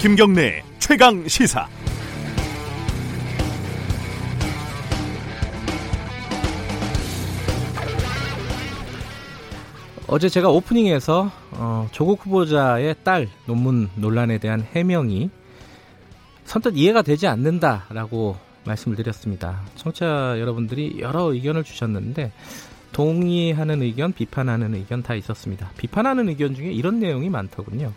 김경래 최강 시사. 어제 제가 오프닝에서 어, 조국 후보자의 딸 논문 논란에 대한 해명이 선뜻 이해가 되지 않는다라고 말씀을 드렸습니다. 청취자 여러분들이 여러 의견을 주셨는데 동의하는 의견, 비판하는 의견 다 있었습니다. 비판하는 의견 중에 이런 내용이 많더군요.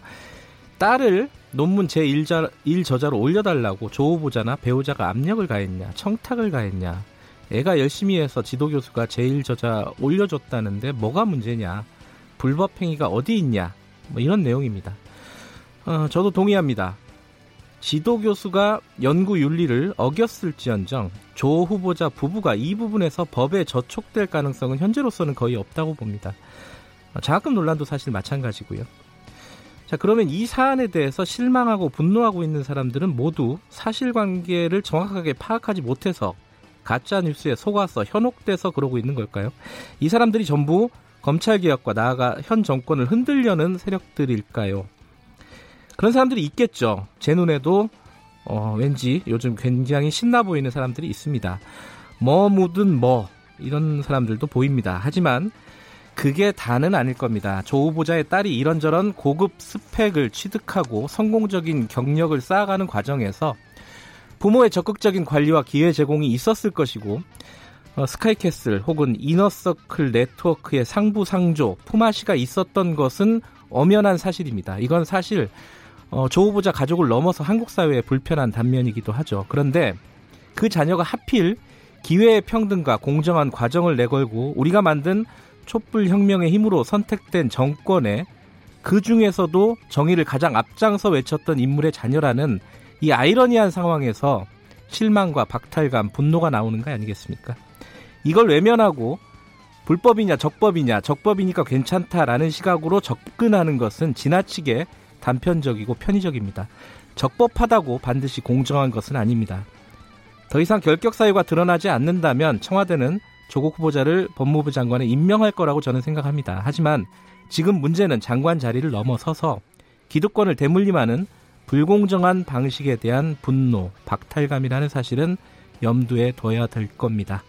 딸을 논문 제1자, 1저자로 올려달라고 조 후보자나 배우자가 압력을 가했냐, 청탁을 가했냐, 애가 열심히 해서 지도교수가 제1저자 올려줬다는데 뭐가 문제냐, 불법행위가 어디 있냐, 뭐 이런 내용입니다. 어, 저도 동의합니다. 지도 교수가 연구 윤리를 어겼을지언정 조 후보자 부부가 이 부분에서 법에 저촉될 가능성은 현재로서는 거의 없다고 봅니다. 장학금 논란도 사실 마찬가지고요. 자, 그러면 이 사안에 대해서 실망하고 분노하고 있는 사람들은 모두 사실관계를 정확하게 파악하지 못해서 가짜 뉴스에 속아서 현혹돼서 그러고 있는 걸까요? 이 사람들이 전부 검찰 개혁과 나아가 현 정권을 흔들려는 세력들일까요? 그런 사람들이 있겠죠. 제 눈에도 어, 왠지 요즘 굉장히 신나 보이는 사람들이 있습니다. 뭐 묻은 뭐 이런 사람들도 보입니다. 하지만 그게 다는 아닐 겁니다. 조 후보자의 딸이 이런저런 고급 스펙을 취득하고 성공적인 경력을 쌓아가는 과정에서 부모의 적극적인 관리와 기회 제공이 있었을 것이고 어, 스카이캐슬 혹은 이너서클 네트워크의 상부상조 품앗이가 있었던 것은 엄연한 사실입니다. 이건 사실 어, 조 후보자 가족을 넘어서 한국 사회의 불편한 단면이기도 하죠. 그런데 그 자녀가 하필 기회의 평등과 공정한 과정을 내걸고 우리가 만든 촛불 혁명의 힘으로 선택된 정권에 그 중에서도 정의를 가장 앞장서 외쳤던 인물의 자녀라는 이 아이러니한 상황에서 실망과 박탈감, 분노가 나오는 거 아니겠습니까? 이걸 외면하고 불법이냐 적법이냐 적법이니까 괜찮다라는 시각으로 접근하는 것은 지나치게 단편적이고 편의적입니다. 적법하다고 반드시 공정한 것은 아닙니다. 더 이상 결격 사유가 드러나지 않는다면 청와대는 조국 후보자를 법무부 장관에 임명할 거라고 저는 생각합니다. 하지만 지금 문제는 장관 자리를 넘어서서 기득권을 대물림하는 불공정한 방식에 대한 분노, 박탈감이라는 사실은 염두에 둬야 될 겁니다.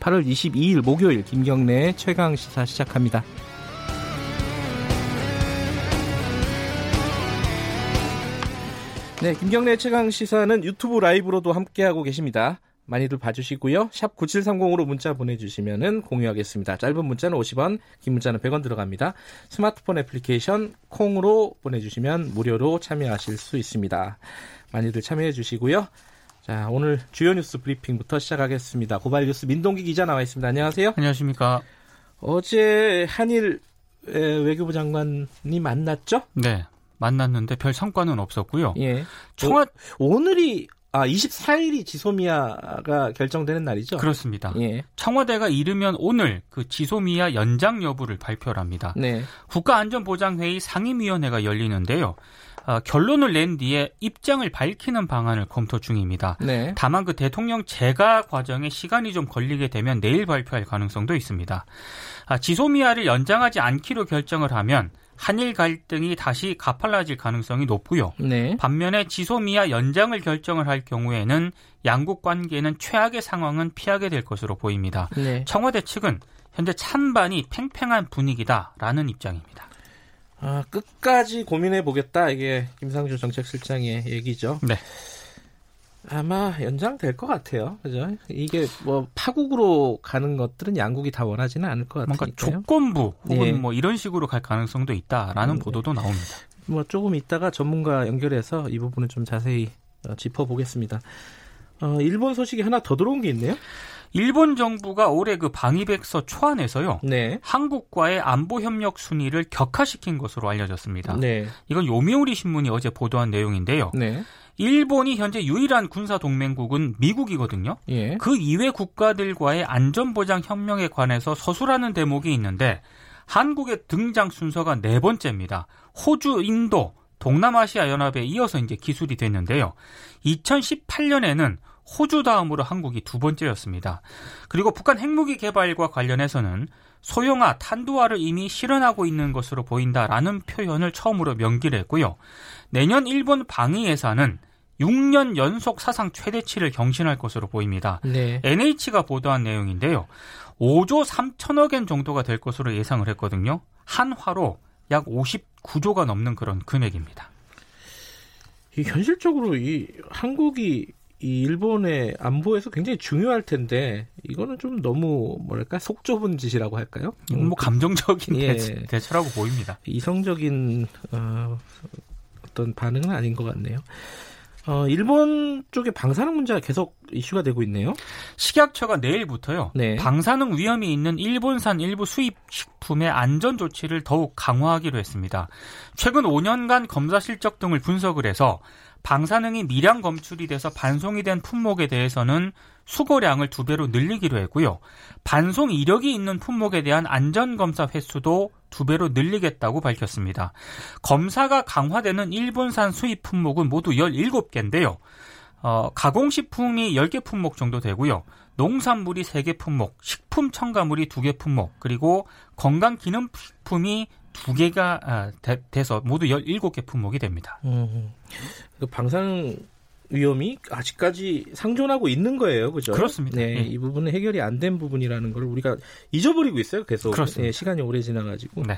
8월 22일 목요일 김경래의 최강 시사 시작합니다. 네, 김경래 최강 시사는 유튜브 라이브로도 함께하고 계십니다. 많이들 봐주시고요. 샵 9730으로 문자 보내주시면 공유하겠습니다. 짧은 문자는 50원, 긴 문자는 100원 들어갑니다. 스마트폰 애플리케이션 콩으로 보내주시면 무료로 참여하실 수 있습니다. 많이들 참여해 주시고요. 자, 오늘 주요 뉴스 브리핑부터 시작하겠습니다. 고발 뉴스 민동기 기자 나와 있습니다. 안녕하세요. 안녕하십니까. 어제 한일 외교부 장관이 만났죠? 네. 만났는데 별 성과는 없었고요. 예. 청와 오늘이 아 24일이 지소미아가 결정되는 날이죠. 그렇습니다. 예. 청와대가 이르면 오늘 그 지소미아 연장 여부를 발표합니다. 네. 국가안전보장회의 상임위원회가 열리는데요. 어, 결론을 낸 뒤에 입장을 밝히는 방안을 검토 중입니다. 네. 다만 그 대통령 재가 과정에 시간이 좀 걸리게 되면 내일 발표할 가능성도 있습니다. 아, 지소미아를 연장하지 않기로 결정을 하면 한일 갈등이 다시 가팔라질 가능성이 높고요. 네. 반면에 지소미아 연장을 결정을 할 경우에는 양국 관계는 최악의 상황은 피하게 될 것으로 보입니다. 네. 청와대 측은 현재 찬반이 팽팽한 분위기다라는 입장입니다. 아, 끝까지 고민해 보겠다. 이게 김상준 정책실장의 얘기죠. 네. 아마 연장될 것 같아요. 그죠? 이게 뭐 파국으로 가는 것들은 양국이 다 원하지는 않을 것 같아요. 뭔가 조건부 혹은 예. 뭐 이런 식으로 갈 가능성도 있다라는 음, 보도도 나옵니다. 뭐 조금 있다가 전문가 연결해서 이 부분을 좀 자세히 어, 짚어보겠습니다. 어, 일본 소식이 하나 더 들어온 게 있네요. 일본 정부가 올해 그 방위백서 초안에서요. 네. 한국과의 안보 협력 순위를 격화시킨 것으로 알려졌습니다. 네. 이건 요미우리 신문이 어제 보도한 내용인데요. 네. 일본이 현재 유일한 군사 동맹국은 미국이거든요. 예. 그 이외 국가들과의 안전보장 협력에 관해서 서술하는 대목이 있는데 한국의 등장 순서가 네 번째입니다. 호주, 인도, 동남아시아 연합에 이어서 이제 기술이 됐는데요. 2018년에는 호주 다음으로 한국이 두 번째였습니다. 그리고 북한 핵무기 개발과 관련해서는 소형화, 탄두화를 이미 실현하고 있는 것으로 보인다라는 표현을 처음으로 명기를 했고요. 내년 일본 방위 예산은 6년 연속 사상 최대치를 경신할 것으로 보입니다. 네. NH가 보도한 내용인데요. 5조 3천억 엔 정도가 될 것으로 예상을 했거든요. 한화로 약 59조가 넘는 그런 금액입니다. 이 현실적으로 이 한국이 이 일본의 안보에서 굉장히 중요할 텐데 이거는 좀 너무 뭐랄까 속 좁은 짓이라고 할까요? 뭐 감정적인 예. 대처 라고 보입니다. 이성적인 어, 어떤 반응은 아닌 것 같네요. 어, 일본 쪽의 방사능 문제가 계속 이슈가 되고 있네요. 식약처가 내일부터요. 네. 방사능 위험이 있는 일본산 일부 수입 식품의 안전 조치를 더욱 강화하기로 했습니다. 최근 5년간 검사 실적 등을 분석을 해서 방사능이 미량 검출이 돼서 반송이 된 품목에 대해서는 수거량을 두 배로 늘리기로 했고요. 반송 이력이 있는 품목에 대한 안전검사 횟수도 두 배로 늘리겠다고 밝혔습니다. 검사가 강화되는 일본산 수입 품목은 모두 17개인데요. 어, 가공식품이 10개 품목 정도 되고요. 농산물이 3개 품목, 식품 첨가물이 2개 품목, 그리고 건강기능품이 두 개가 아, 돼, 서 모두 17개 품목이 됩니다. 음, 그 방사능 위험이 아직까지 상존하고 있는 거예요, 그죠? 그렇습니다. 네, 예. 이 부분은 해결이 안 된 부분이라는 걸 우리가 잊어버리고 있어요, 계속. 그렇습니다. 네, 시간이 오래 지나가지고. 네.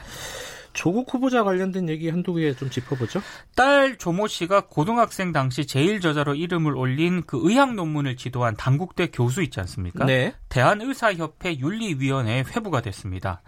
조국 후보자 관련된 얘기 한두 개 좀 짚어보죠. 딸 조모 씨가 고등학생 당시 제일 저자로 이름을 올린 그 의학 논문을 지도한 당국대 교수 있지 않습니까? 네. 대한의사협회 윤리위원회에 회부가 됐습니다.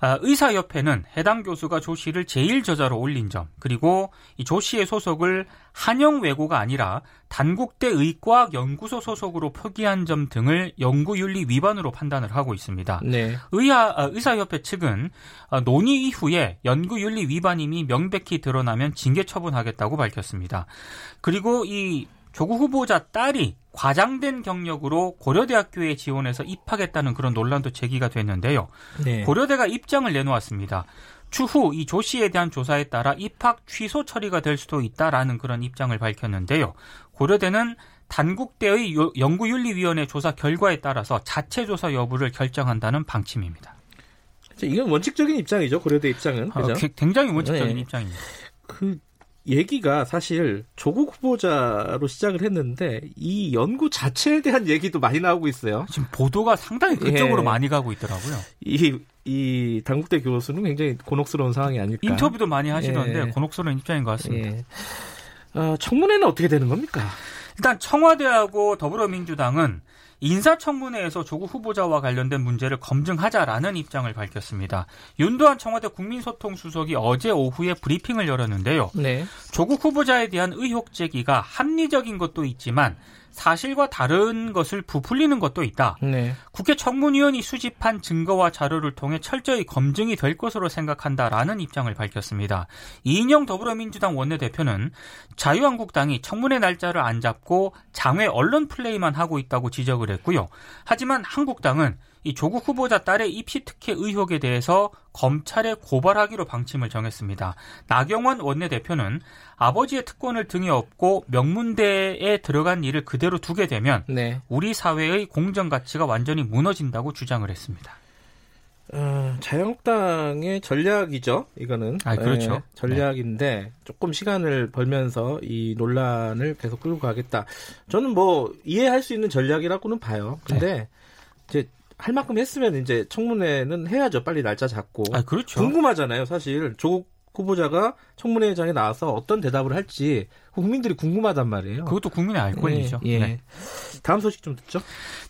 아, 의사협회는 해당 교수가 조 씨를 제일 저자로 올린 점, 그리고 이 조 씨의 소속을 한영 외고가 아니라 단국대 의과학연구소 소속으로 표기한 점 등을 연구윤리 위반으로 판단을 하고 있습니다. 네. 의사, 아, 의사협회 측은 아, 논의 이후에 연구윤리 위반임이 명백히 드러나면 징계 처분하겠다고 밝혔습니다. 그리고 이 조국 후보자 딸이 과장된 경력으로 고려대학교에 지원해서 입학했다는 그런 논란도 제기가 됐는데요. 네. 고려대가 입장을 내놓았습니다. 추후 이 조 씨에 대한 조사에 따라 입학 취소 처리가 될 수도 있다라는 그런 입장을 밝혔는데요. 고려대는 단국대의 연구윤리위원회 조사 결과에 따라서 자체 조사 여부를 결정한다는 방침입니다. 이건 원칙적인 입장이죠. 고려대 입장은. 아, 굉장히 원칙적인 네. 입장입니다. 그 얘기가 사실 조국 후보자로 시작을 했는데 이 연구 자체에 대한 얘기도 많이 나오고 있어요. 지금 보도가 상당히 그쪽으로 예. 많이 가고 있더라고요. 이, 이 당국대 교수는 굉장히 곤혹스러운 상황이 아닐까. 인터뷰도 많이 하시던데 예. 곤혹스러운 입장인 것 같습니다. 예. 어, 청문회는 어떻게 되는 겁니까? 일단 청와대하고 더불어민주당은 인사청문회에서 조국 후보자와 관련된 문제를 검증하자라는 입장을 밝혔습니다. 윤도한 청와대 국민소통수석이 어제 오후에 브리핑을 열었는데요. 네. 조국 후보자에 대한 의혹 제기가 합리적인 것도 있지만 사실과 다른 것을 부풀리는 것도 있다. 네. 국회 청문위원이 수집한 증거와 자료를 통해 철저히 검증이 될 것으로 생각한다라는 입장을 밝혔습니다. 이인영 더불어민주당 원내대표는 자유한국당이 청문회 날짜를 안 잡고 장외 언론 플레이만 하고 있다고 지적을 했고요. 하지만 한국당은 이 조국 후보자 딸의 입시 특혜 의혹에 대해서 검찰에 고발하기로 방침을 정했습니다. 나경원 원내대표는 아버지의 특권을 등에 업고 명문대에 들어간 일을 그대로 두게 되면 네. 우리 사회의 공정 가치가 완전히 무너진다고 주장을 했습니다. 어, 자유한국당의 전략이죠. 이거는 아, 그렇죠. 네, 전략인데 네. 조금 시간을 벌면서 이 논란을 계속 끌고 가겠다. 저는 뭐 이해할 수 있는 전략이라고는 봐요. 근데 네. 이제 할 만큼 했으면 이제 청문회는 해야죠. 빨리 날짜 잡고. 아, 그렇죠. 궁금하잖아요. 사실 조국 후보자가 청문회장에 나와서 어떤 대답을 할지 국민들이 궁금하단 말이에요. 그것도 국민의 알 권리죠. 예, 예. 네. 다음 소식 좀 듣죠.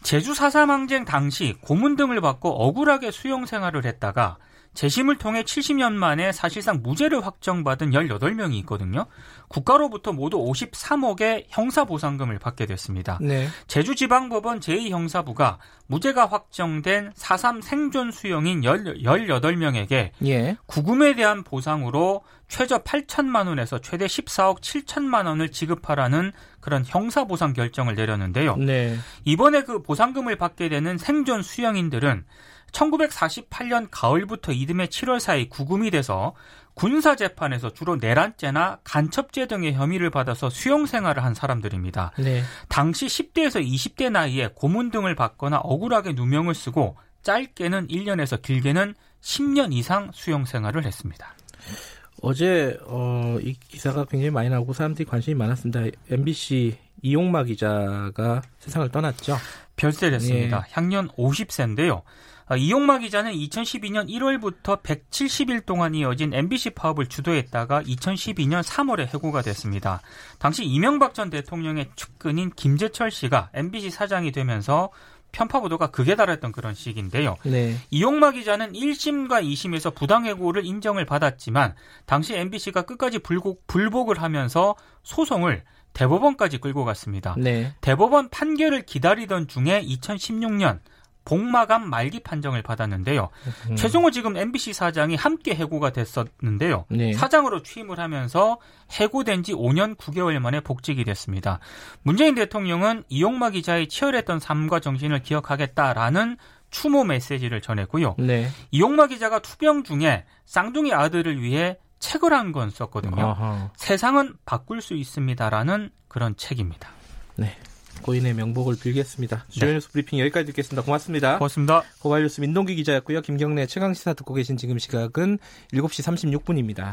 제주 4.3 항쟁 당시 고문 등을 받고 억울하게 수용 생활을 했다가 재심을 통해 70년 만에 사실상 무죄를 확정받은 18명이 있거든요. 국가로부터 모두 53억의 형사보상금을 받게 됐습니다. 네. 제주지방법원 제2형사부가 무죄가 확정된 4.3 생존 수용인 18명에게 예. 구금에 대한 보상으로 최저 8천만 원에서 최대 14억 7천만 원을 지급하라는 그런 형사보상 결정을 내렸는데요. 네. 이번에 그 보상금을 받게 되는 생존 수영인들은 1948년 가을부터 이듬해 7월 사이 구금이 돼서 군사 재판에서 주로 내란죄나 간첩죄 등의 혐의를 받아서 수용 생활을 한 사람들입니다. 네. 당시 10대에서 20대 나이에 고문 등을 받거나 억울하게 누명을 쓰고 짧게는 1년에서 길게는 10년 이상 수용 생활을 했습니다. 어제 어, 이 기사가 굉장히 많이 나오고 사람들이 관심이 많았습니다. MBC 이용마 기자가 세상을 떠났죠. 별세됐습니다. 예. 향년 50세인데요. 아, 이용마 기자는 2012년 1월부터 170일 동안 이어진 MBC 파업을 주도했다가 2012년 3월에 해고가 됐습니다. 당시 이명박 전 대통령의 측근인 김재철 씨가 MBC 사장이 되면서 편파 보도가 극에 달했던 그런 시기인데요. 네. 이용마 기자는 1심과 2심에서 부당해고를 인정을 받았지만 당시 MBC가 끝까지 불복, 불복을 하면서 소송을 대법원까지 끌고 갔습니다. 네. 대법원 판결을 기다리던 중에 2016년 복마감 말기 판정을 받았는데요. 음. 최종호 지금 MBC 사장이 함께 해고가 됐었는데요. 네. 사장으로 취임을 하면서 해고된 지 5년 9개월 만에 복직이 됐습니다. 문재인 대통령은 이용마 기자의 치열했던 삶과 정신을 기억하겠다라는 추모 메시지를 전했고요. 네. 이용마 기자가 투병 중에 쌍둥이 아들을 위해 책을 한 권 썼거든요. 아하. 세상은 바꿀 수 있습니다라는 그런 책입니다. 네. 고인의 명복을 빌겠습니다. 주요 네. 뉴스 브리핑 여기까지 듣겠습니다. 고맙습니다. 고맙습니다. 고발 뉴스 민동기 기자였고요. 김경래 최강시사 듣고 계신 지금 시각은 7시 36분입니다.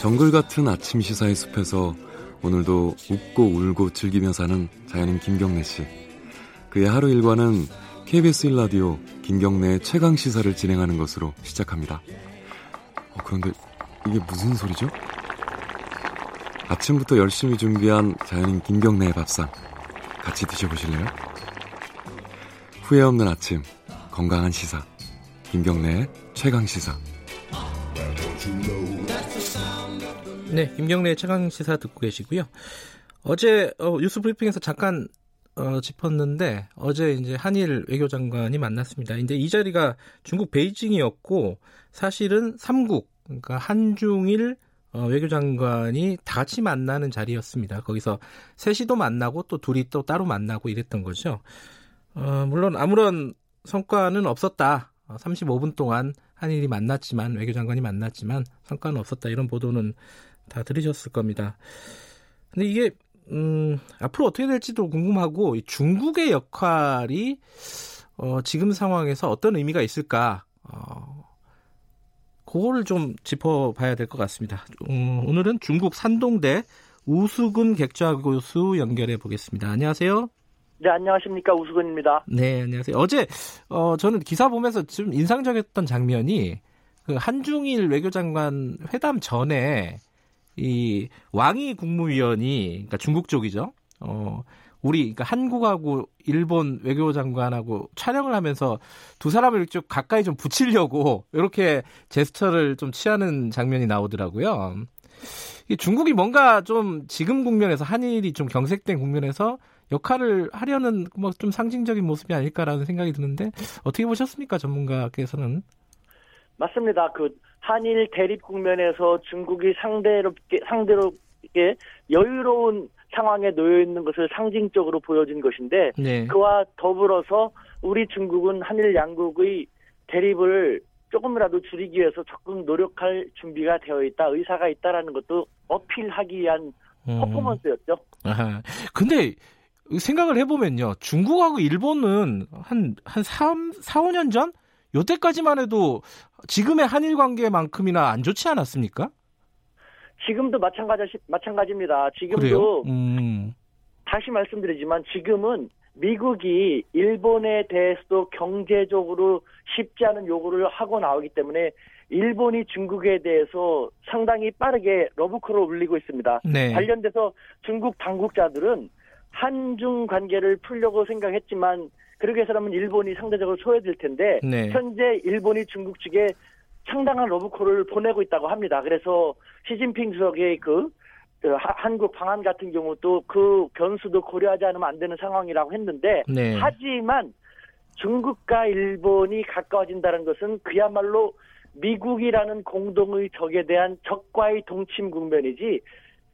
정글 같은 아침 시사의 숲에서 오늘도 웃고 울고 즐기며 사는 자연인 김경래 씨. 그의 하루 일과는 KBS 1라디오 김경래의 최강 시사를 진행하는 것으로 시작합니다. 어, 그런데 이게 무슨 소리죠? 아침부터 열심히 준비한 자연인 김경래의 밥상 같이 드셔보실래요? 후회 없는 아침 건강한 시사 김경래의 최강 시사 네 김경래의 최강 시사 듣고 계시고요 어제 어, 뉴스 브리핑에서 잠깐 어, 짚었는데 어제 이제 한일 외교장관이 만났습니다. 근데 이 자리가 중국 베이징이었고 사실은 삼국 그러니까 한중일 어, 외교장관이 다 같이 만나는 자리였습니다. 거기서 셋이도 만나고 또 둘이 또 따로 만나고 이랬던 거죠. 어, 물론 아무런 성과는 없었다. 35분 어, 동안 한일이 만났지만 외교장관이 만났지만 성과는 없었다. 이런 보도는 다 들으셨을 겁니다. 근데 이게 음, 앞으로 어떻게 될지도 궁금하고 중국의 역할이 어, 지금 상황에서 어떤 의미가 있을까? 어, 그거를 좀 짚어봐야 될 것 같습니다. 음, 오늘은 중국 산동대 우수근 객좌 교수 연결해 보겠습니다. 안녕하세요. 네, 안녕하십니까. 우수근입니다. 네, 안녕하세요. 어제, 어, 저는 기사 보면서 좀 인상적이었던 장면이 그 한중일 외교장관 회담 전에 이 왕이 국무위원이, 그러니까 중국 쪽이죠. 어, 우리 그러니까 한국하고 일본 외교 장관하고 촬영을 하면서 두 사람을 좀 가까이 좀 붙이려고 이렇게 제스처를 좀 취하는 장면이 나오더라고요. 중국이 뭔가 좀 지금 국면에서 한일이 좀 경색된 국면에서 역할을 하려는 뭐 좀 상징적인 모습이 아닐까라는 생각이 드는데 어떻게 보셨습니까 전문가께서는? 맞습니다. 그 한일 대립 국면에서 중국이 상대로 상대로 여유로운 상황에 놓여 있는 것을 상징적으로 보여준 것인데 네. 그와 더불어서 우리 중국은 한일 양국의 대립을 조금이라도 줄이기 위해서 적극 노력할 준비가 되어 있다, 의사가 있다라는 것도 어필하기 위한 음. 퍼포먼스였죠. 아, 근데 생각을 해보면요. 중국하고 일본은 한, 한 3, 4, 5년 전? 요때까지만 해도 지금의 한일 관계만큼이나 안 좋지 않았습니까? 지금도 마찬가지 마찬가지입니다. 지금도 음. 다시 말씀드리지만 지금은 미국이 일본에 대해서도 경제적으로 쉽지 않은 요구를 하고 나오기 때문에 일본이 중국에 대해서 상당히 빠르게 러브콜을 올리고 있습니다. 네. 관련돼서 중국 당국자들은 한중 관계를 풀려고 생각했지만 그렇게 해서라면 일본이 상대적으로 소외될 텐데 네. 현재 일본이 중국 측에 상당한 러브콜을 보내고 있다고 합니다. 그래서 시진핑 주석의 그, 그 한국 방한 같은 경우도 그 변수도 고려하지 않으면 안 되는 상황이라고 했는데 네. 하지만 중국과 일본이 가까워진다는 것은 그야말로 미국이라는 공동의 적에 대한 적과의 동침 국면이지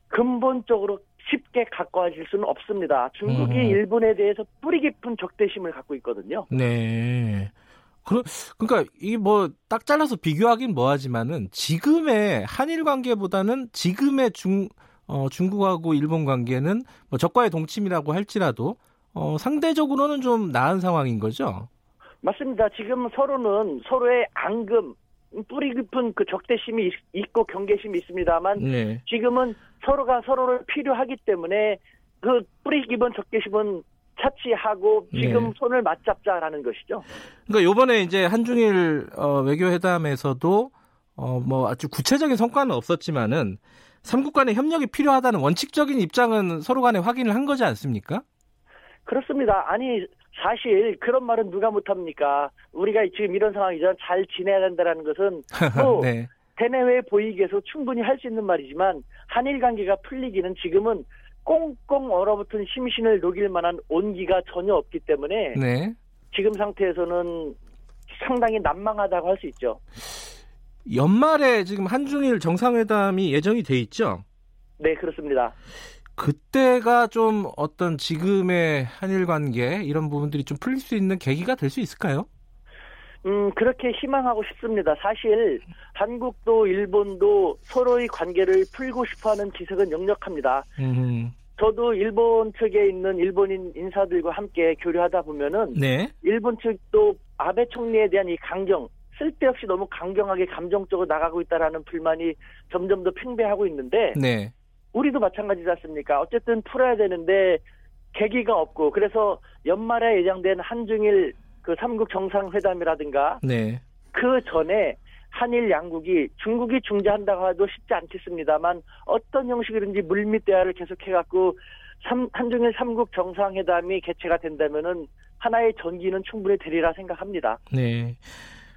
근본적으로 쉽게 가까워질 수는 없습니다. 중국이 음. 일본에 대해서 뿌리 깊은 적대심을 갖고 있거든요. 네. 그러, 그러니까 이게 뭐딱 잘라서 비교하긴 뭐하지만은 지금의 한일 관계보다는 지금의 중 어, 중국하고 일본 관계는 뭐 적과의 동침이라고 할지라도 어, 상대적으로는 좀 나은 상황인 거죠. 맞습니다. 지금 서로는 서로의 앙금 뿌리 깊은 그 적대심이 있고 경계심이 있습니다만 네. 지금은 서로가 서로를 필요하기 때문에 그 뿌리 깊은 적대심은 차치하고 지금 네. 손을 맞잡자라는 것이죠. 그러니까 요번에 이제 한중일 어, 외교회담에서도 어, 뭐 아주 구체적인 성과는 없었지만은 삼국 간의 협력이 필요하다는 원칙적인 입장은 서로 간에 확인을 한 거지 않습니까? 그렇습니다. 아니 사실 그런 말은 누가 못합니까? 우리가 지금 이런 상황이잖아. 잘 지내야 된다는 것은 또 네. 대내외 보이기에서 충분히 할 수 있는 말이지만 한일 관계가 풀리기는 지금은 꽁꽁 얼어붙은 심신을 녹일 만한 온기가 전혀 없기 때문에 네. 지금 상태에서는 상당히 난망하다고 할 수 있죠. 연말에 지금 한중일 정상회담이 예정이 돼 있죠? 네, 그렇습니다. 그때가 좀 어떤 지금의 한일 관계 이런 부분들이 좀 풀릴 수 있는 계기가 될 수 있을까요? 음, 그렇게 희망하고 싶습니다. 사실 한국도 일본도 서로의 관계를 풀고 싶어 하는 기색은 역력합니다. 음. 저도 일본 측에 있는 일본인 인사들과 함께 교류하다 보면은 네. 일본 측도 아베 총리에 대한 이 강경 쓸데없이 너무 강경하게 감정적으로 나가고 있다라는 불만이 점점 더 팽배하고 있는데 네. 우리도 마찬가지지 않습니까? 어쨌든 풀어야 되는데 계기가 없고 그래서 연말에 예정된 한중일 그 삼국 정상회담이라든가 네. 그 전에 한일 양국이 중국이 중재한다고 해도 쉽지 않겠습니다만 어떤 형식이든지 물밑 대화를 계속해갖고 한중일 삼국 정상회담이 개최가 된다면은 하나의 전기는 충분히 되리라 생각합니다. 네.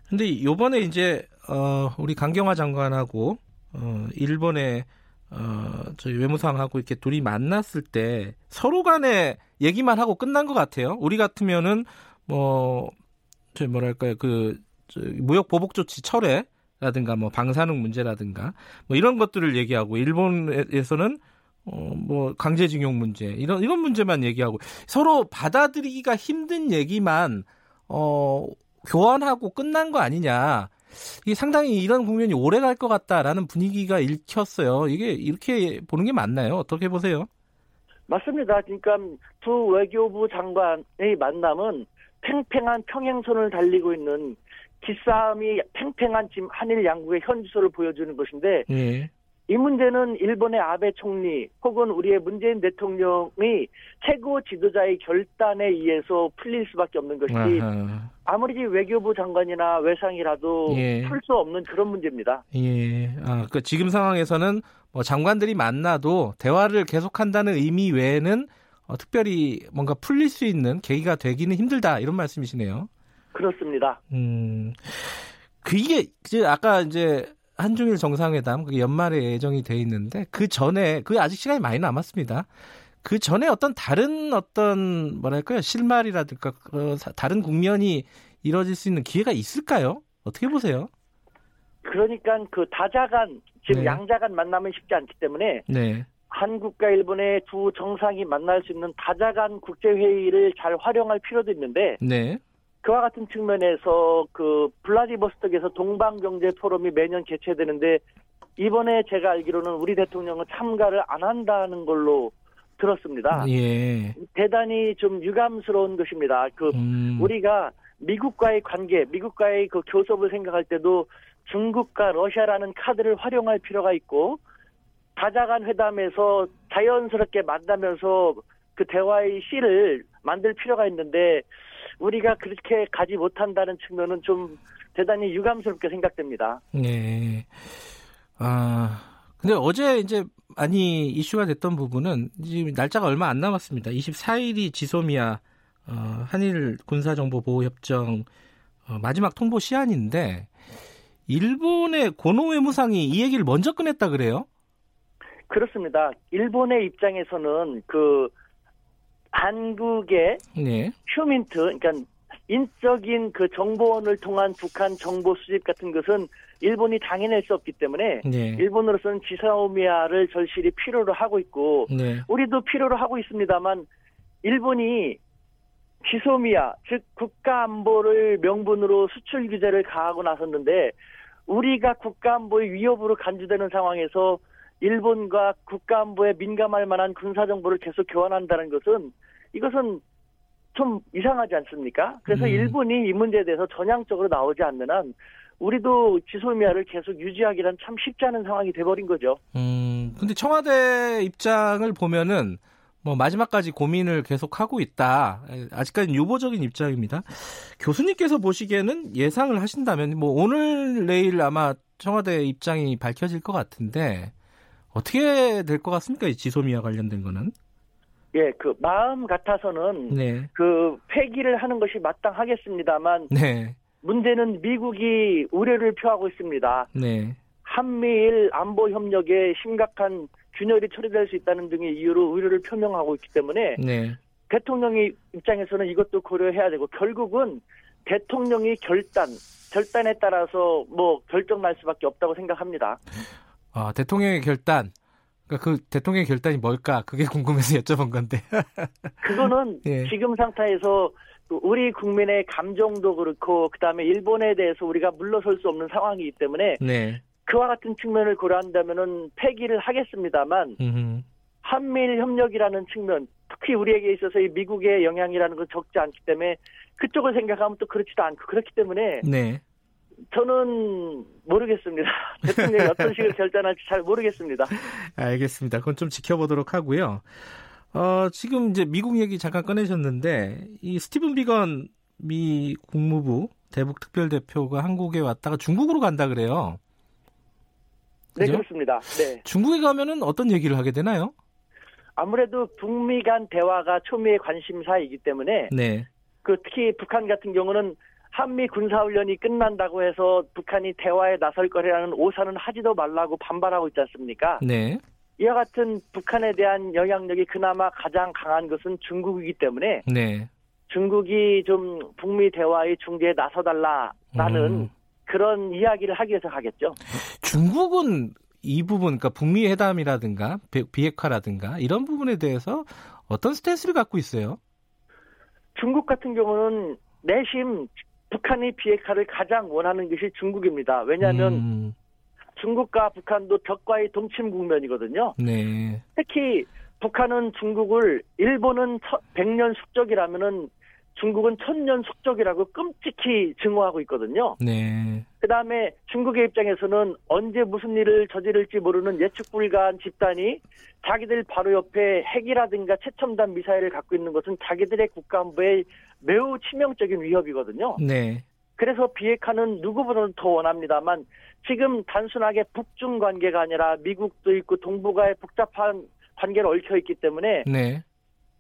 근데 요번에 이제 어 우리 강경화 장관하고 어 일본의 어 저희 외무상하고 이렇게 둘이 만났을 때 서로 간에 얘기만 하고 끝난 것 같아요. 우리 같으면은 뭐 저희 뭐랄까요 그 무역 보복 조치 철회 라든가 뭐 방사능 문제라든가 뭐 이런 것들을 얘기하고 일본에서는 어, 뭐 강제징용 문제 이런 이런 문제만 얘기하고 서로 받아들이기가 힘든 얘기만 어 교환하고 끝난 거 아니냐. 이게 상당히 이런 국면이 오래 갈 것 같다라는 분위기가 읽혔어요. 이게 이렇게 보는 게 맞나요? 어떻게 보세요? 맞습니다. 그러니까 두 외교부 장관의 만남은 팽팽한 평행선을 달리고 있는 기싸움이 팽팽한 지금 한일 양국의 현주소를 보여주는 것인데 예. 이 문제는 일본의 아베 총리 혹은 우리의 문재인 대통령의 최고 지도자의 결단에 의해서 풀릴 수밖에 없는 것이 아하. 아무리 외교부 장관이나 외상이라도 예. 풀수 없는 그런 문제입니다. 예. 아, 그 지금 상황에서는 뭐 장관들이 만나도 대화를 계속한다는 의미 외에는 어, 특별히 뭔가 풀릴 수 있는 계기가 되기는 힘들다 이런 말씀이시네요. 그렇습니다. 음. 그게 이제 아까 이제 한중일 정상회담 그게 연말에 예정이 돼 있는데 그 전에 그 아직 시간이 많이 남았습니다. 그 전에 어떤 다른 어떤 뭐랄까요 실마리라든가 그 다른 국면이 이뤄질 수 있는 기회가 있을까요? 어떻게 보세요? 그러니까 그 다자간 지금 네. 양자간 만나면 쉽지 않기 때문에 네. 한국과 일본의 두 정상이 만날 수 있는 다자간 국제회의를 잘 활용할 필요도 있는데 네. 그와 같은 측면에서 그 블라디보스톡에서 동방경제 포럼이 매년 개최되는데 이번에 제가 알기로는 우리 대통령은 참가를 안 한다는 걸로 들었습니다. 예. 대단히 좀 유감스러운 것입니다. 그 음. 우리가 미국과의 관계, 미국과의 그 교섭을 생각할 때도 중국과 러시아라는 카드를 활용할 필요가 있고 다자간 회담에서 자연스럽게 만나면서 그 대화의 씨를 만들 필요가 있는데 우리가 그렇게 가지 못한다는 측면은 좀 대단히 유감스럽게 생각됩니다. 네. 아, 근데 어제 이제 많이 이슈가 됐던 부분은 지금 날짜가 얼마 안 남았습니다. 24일이 지소미아 어, 한일 군사정보보호협정 어, 마지막 통보 시한인데 일본의 고노 외무상이 이 얘기를 먼저 꺼냈다 그래요? 그렇습니다. 일본의 입장에서는 그 한국의 네. 휴민트, 그러니까 인적인 그 정보원을 통한 북한 정보 수집 같은 것은 일본이 당해낼 수 없기 때문에 네. 일본으로서는 지사오미아를 절실히 필요로 하고 있고 네. 우리도 필요로 하고 있습니다만 일본이 지소미아 즉 국가 안보를 명분으로 수출 규제를 가하고 나섰는데 우리가 국가 안보의 위협으로 간주되는 상황에서 일본과 국가 안보에 민감할 만한 군사 정보를 계속 교환한다는 것은 이것은 좀 이상하지 않습니까? 그래서 음. 일본이 이 문제에 대해서 전향적으로 나오지 않는 한 우리도 지소미아를 계속 유지하기란 참 쉽지 않은 상황이 돼버린 거죠. 음, 근데 청와대 입장을 보면은 뭐 마지막까지 고민을 계속 하고 있다. 아직까지는 유보적인 입장입니다. 교수님께서 보시기에는 예상을 하신다면 뭐 오늘 내일 아마 청와대 입장이 밝혀질 것 같은데 어떻게 될 것 같습니까? 이 지소미아 관련된 거는? 예, 그 마음 같아서는 네. 그 폐기를 하는 것이 마땅하겠습니다만 네. 문제는 미국이 우려를 표하고 있습니다. 네. 한미일 안보 협력에 심각한 균열이 처리될 수 있다는 등의 이유로 우려를 표명하고 있기 때문에 네. 대통령의 입장에서는 이것도 고려해야 되고 결국은 대통령이 결단, 결단에 따라서 뭐 결정 날 수밖에 없다고 생각합니다. 아, 대통령의 결단. 그러니까 그 대통령의 결단이 뭘까? 그게 궁금해서 여쭤본 건데. 그거는 예. 지금 상태에서 우리 국민의 감정도 그렇고 그다음에 일본에 대해서 우리가 물러설 수 없는 상황이기 때문에 네. 그와 같은 측면을 고려한다면은 폐기를 하겠습니다만 음흠. 한미일 협력이라는 측면 특히 우리에게 있어서 이 미국의 영향이라는 건 적지 않기 때문에 그쪽을 생각하면 또 그렇지도 않고 그렇기 때문에 네. 저는 모르겠습니다. 대통령이 어떤 식으로 결단할지 잘 모르겠습니다. 알겠습니다. 그건 좀 지켜보도록 하고요. 어, 지금 이제 미국 얘기 잠깐 꺼내셨는데 이 스티븐 비건 미 국무부 대북 특별 대표가 한국에 왔다가 중국으로 간다 그래요. 네, 그죠? 네, 그렇습니다. 네. 중국에 가면은 어떤 얘기를 하게 되나요? 아무래도 북미 간 대화가 초미의 관심사이기 때문에 네. 그 특히 북한 같은 경우는 한미 군사훈련이 끝난다고 해서 북한이 대화에 나설 거라는 오사는 하지도 말라고 반발하고 있지 않습니까? 네. 이와 같은 북한에 대한 영향력이 그나마 가장 강한 것은 중국이기 때문에 네. 중국이 좀 북미 대화의 중재에 나서달라라는 음. 그런 이야기를 하기 위해서 하겠죠. 중국은 이 부분, 그러니까 북미 회담이라든가 비핵화라든가 이런 부분에 대해서 어떤 스탠스를 갖고 있어요? 중국 같은 경우는 내심 북한이 비핵화를 가장 원하는 것이 중국입니다. 왜냐하면 음. 중국과 북한도 벽과의 동침 국면이거든요. 네. 특히 북한은 중국을 일본은 백년 숙적이라면은 중국은 천년 숙적이라고 끔찍히 증오하고 있거든요. 네. 그 다음에 중국의 입장에서는 언제 무슨 일을 저지를지 모르는 예측 불가한 집단이 자기들 바로 옆에 핵이라든가 최첨단 미사일을 갖고 있는 것은 자기들의 국가안보에 매우 치명적인 위협이거든요. 네. 그래서 비핵화는 누구보다도 더 원합니다만 지금 단순하게 북중 관계가 아니라 미국도 있고 동북아의 복잡한 관계를 얽혀 있기 때문에 네.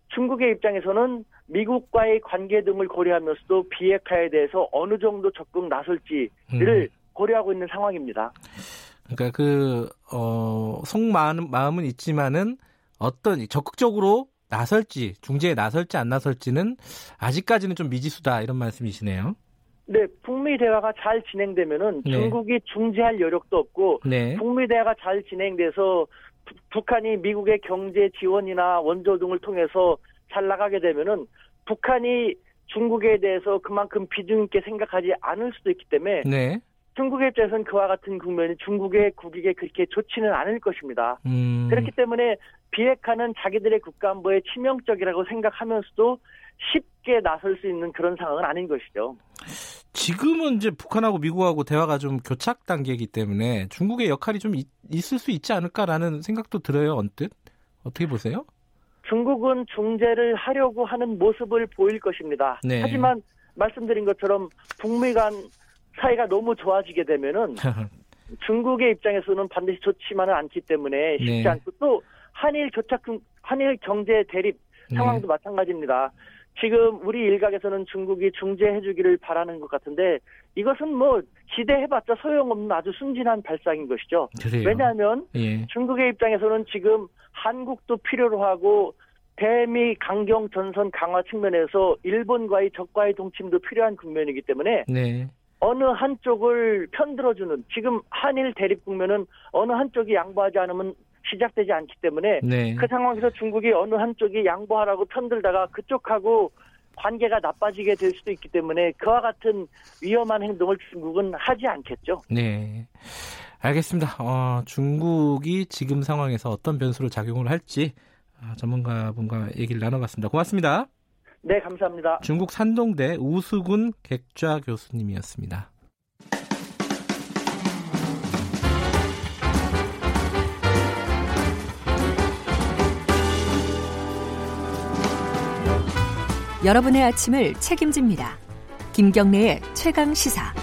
중국의 입장에서는 미국과의 관계 등을 고려하면서도 비핵화에 대해서 어느 정도 적극 나설지를 음. 고려하고 있는 상황입니다. 그러니까 그, 어, 속 마음, 마음은 있지만은 어떤 적극적으로 나설지, 중재에 나설지 안 나설지는 아직까지는 좀 미지수다 이런 말씀이시네요. 네, 북미 대화가 잘 진행되면은 네. 중국이 중재할 여력도 없고 네. 북미 대화가 잘 진행돼서 북한이 미국의 경제 지원이나 원조 등을 통해서 잘 나가게 되면은 북한이 중국에 대해서 그만큼 비중 있게 생각하지 않을 수도 있기 때문에 네. 중국의 입장에서는 그와 같은 국면이 중국의 국익에 그렇게 좋지는 않을 것입니다. 음. 그렇기 때문에 비핵화는 자기들의 국가 안보에 치명적이라고 생각하면서도 쉽게 나설 수 있는 그런 상황은 아닌 것이죠. 지금은 이제 북한하고 미국하고 대화가 좀 교착 단계이기 때문에 중국의 역할이 좀 있, 을수 있지 않을까라는 생각도 들어요, 언뜻. 어떻게 보세요? 중국은 중재를 하려고 하는 모습을 보일 것입니다. 네. 하지만 말씀드린 것처럼 북미 간 사이가 너무 좋아지게 되면은 중국의 입장에서는 반드시 좋지만은 않기 때문에 쉽지 네. 않고 또 한일 교착 한일 경제 대립 상황도 네. 마찬가지입니다. 지금 우리 일각에서는 중국이 중재해주기를 바라는 것 같은데 이것은 뭐 기대해봤자 소용없는 아주 순진한 발상인 것이죠. 그래요. 왜냐하면 예. 중국의 입장에서는 지금 한국도 필요로 하고 대미 강경 전선 강화 측면에서 일본과의 적과의 동침도 필요한 국면이기 때문에 네. 어느 한쪽을 편들어주는 지금 한일 대립 국면은 어느 한쪽이 양보하지 않으면 시작되지 않기 때문에 네. 그 상황에서 중국이 어느 한쪽이 양보하라고 편들다가 그쪽하고 관계가 나빠지게 될 수도 있기 때문에 그와 같은 위험한 행동을 중국은 하지 않겠죠. 네. 알겠습니다. 어, 중국이 지금 상황에서 어떤 변수로 작용을 할지 어, 전문가분과 얘기를 나눠봤습니다. 고맙습니다. 네, 감사합니다. 중국 산동대 우수군 객좌 교수님이었습니다. 여러분의 아침을 책임집니다. 김경래의 최강 시사.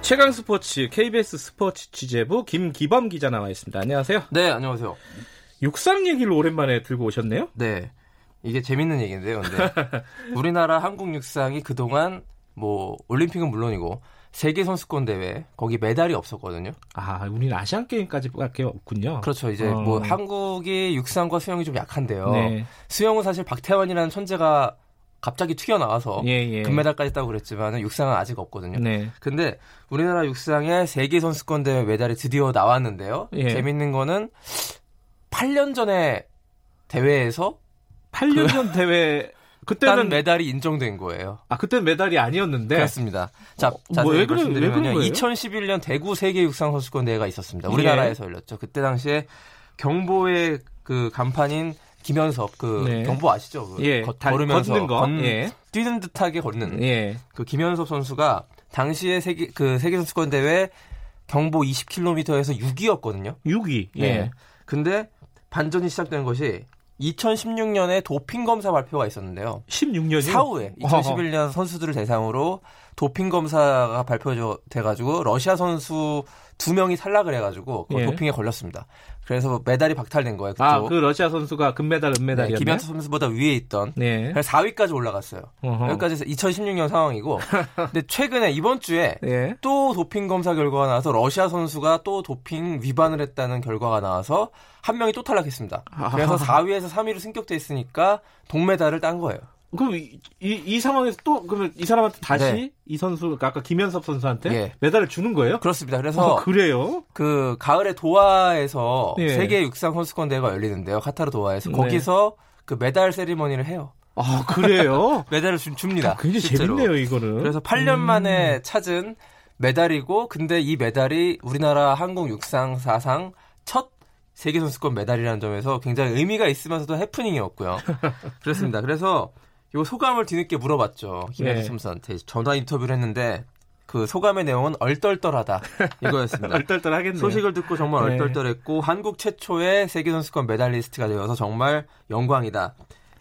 최강 스포츠 KBS 스포츠 취재부 김기범 기자 나와 있습니다. 안녕하세요. 네, 안녕하세요. 육상 얘기를 오랜만에 들고 오셨네요. 네. 이게 재밌는 얘기인데요. 근데 우리나라 한국 육상이 그동안 뭐 올림픽은 물론이고 세계 선수권 대회 거기 메달이 없었거든요. 아, 우리는 아시안 게임까지밖에 없군요. 그렇죠. 이제 어. 뭐 한국이 육상과 수영이 좀 약한데요. 네. 수영은 사실 박태환이라는 천재가 갑자기 튀어나와서 예, 예. 금메달까지 따고 그랬지만 육상은 아직 없거든요. 네. 근데 우리나라 육상의 세계 선수권 대회 메달이 드디어 나왔는데요. 예. 재밌는 거는 8년 전에 대회에서 8년 그, 전 대회 그때는 메달이 인정된 거예요. 아, 그때는 메달이 아니었는데. 그렇습니다. 자, 어, 자세히 뭐, 말씀드리면요. 2011년 대구 세계 육상 선수권 대회가 있었습니다. 우리나라에서 예. 열렸죠. 그때 당시에 경보의 그 간판인 김현섭 그 네. 경보 아시죠? 그 예, 걷, 걸으면서 걷는 거. 건, 예. 뛰는 듯하게 걷는 예. 그 김현섭 선수가 당시에 세계 그 세계 선수권 대회 경보 20km에서 6위였거든요. 6위. 예. 예. 근데 반전이 시작된 것이 2016년에 도핑 검사 발표가 있었는데요. 16년이 사후에 2011년 선수들을 대상으로 도핑 검사가 발표돼 가지고 러시아 선수 두 명이 탈락을 해가지고 그 예. 도핑에 걸렸습니다. 그래서 메달이 박탈된 거예요. 아, 그 러시아 선수가 금메달, 은메달이었네. 네, 김현수 선수보다 위에 있던. 네. 그래서 4위까지 올라갔어요. 어허. 여기까지 2016년 상황이고. 근데 최근에 이번 주에 예. 또 도핑 검사 결과가 나와서 러시아 선수가 또 도핑 위반을 했다는 결과가 나와서 한 명이 또 탈락했습니다. 그래서 4위에서 3위로 승격돼 있으니까 동메달을 딴 거예요. 그럼 이, 이, 이, 상황에서 또 그러면 이 사람한테 다시 네. 이 선수 그러니까 아까 김현섭 선수한테 네. 메달을 주는 거예요? 그렇습니다. 그래서 어, 그래요? 그 가을에 도하에서 네. 세계 육상 선수권 대회가 열리는데요. 카타르 도하에서 네. 거기서 그 메달 세리머니를 해요. 아 그래요? 메달을 주, 줍니다. 아, 굉장히 실제로. 재밌네요 이거는. 그래서 8년 음. 만에 찾은 메달이고 근데 이 메달이 우리나라 한국 육상 사상 첫 세계 선수권 메달이라는 점에서 굉장히 의미가 있으면서도 해프닝이었고요. 그렇습니다. 그래서 요 소감을 뒤늦게 물어봤죠. 김현수 네. 선수한테 전화 인터뷰를 했는데 그 소감의 내용은 얼떨떨하다 이거였습니다. 얼떨떨하겠네요. 소식을 듣고 정말 네. 얼떨떨했고 한국 최초의 세계 선수권 메달리스트가 되어서 정말 영광이다.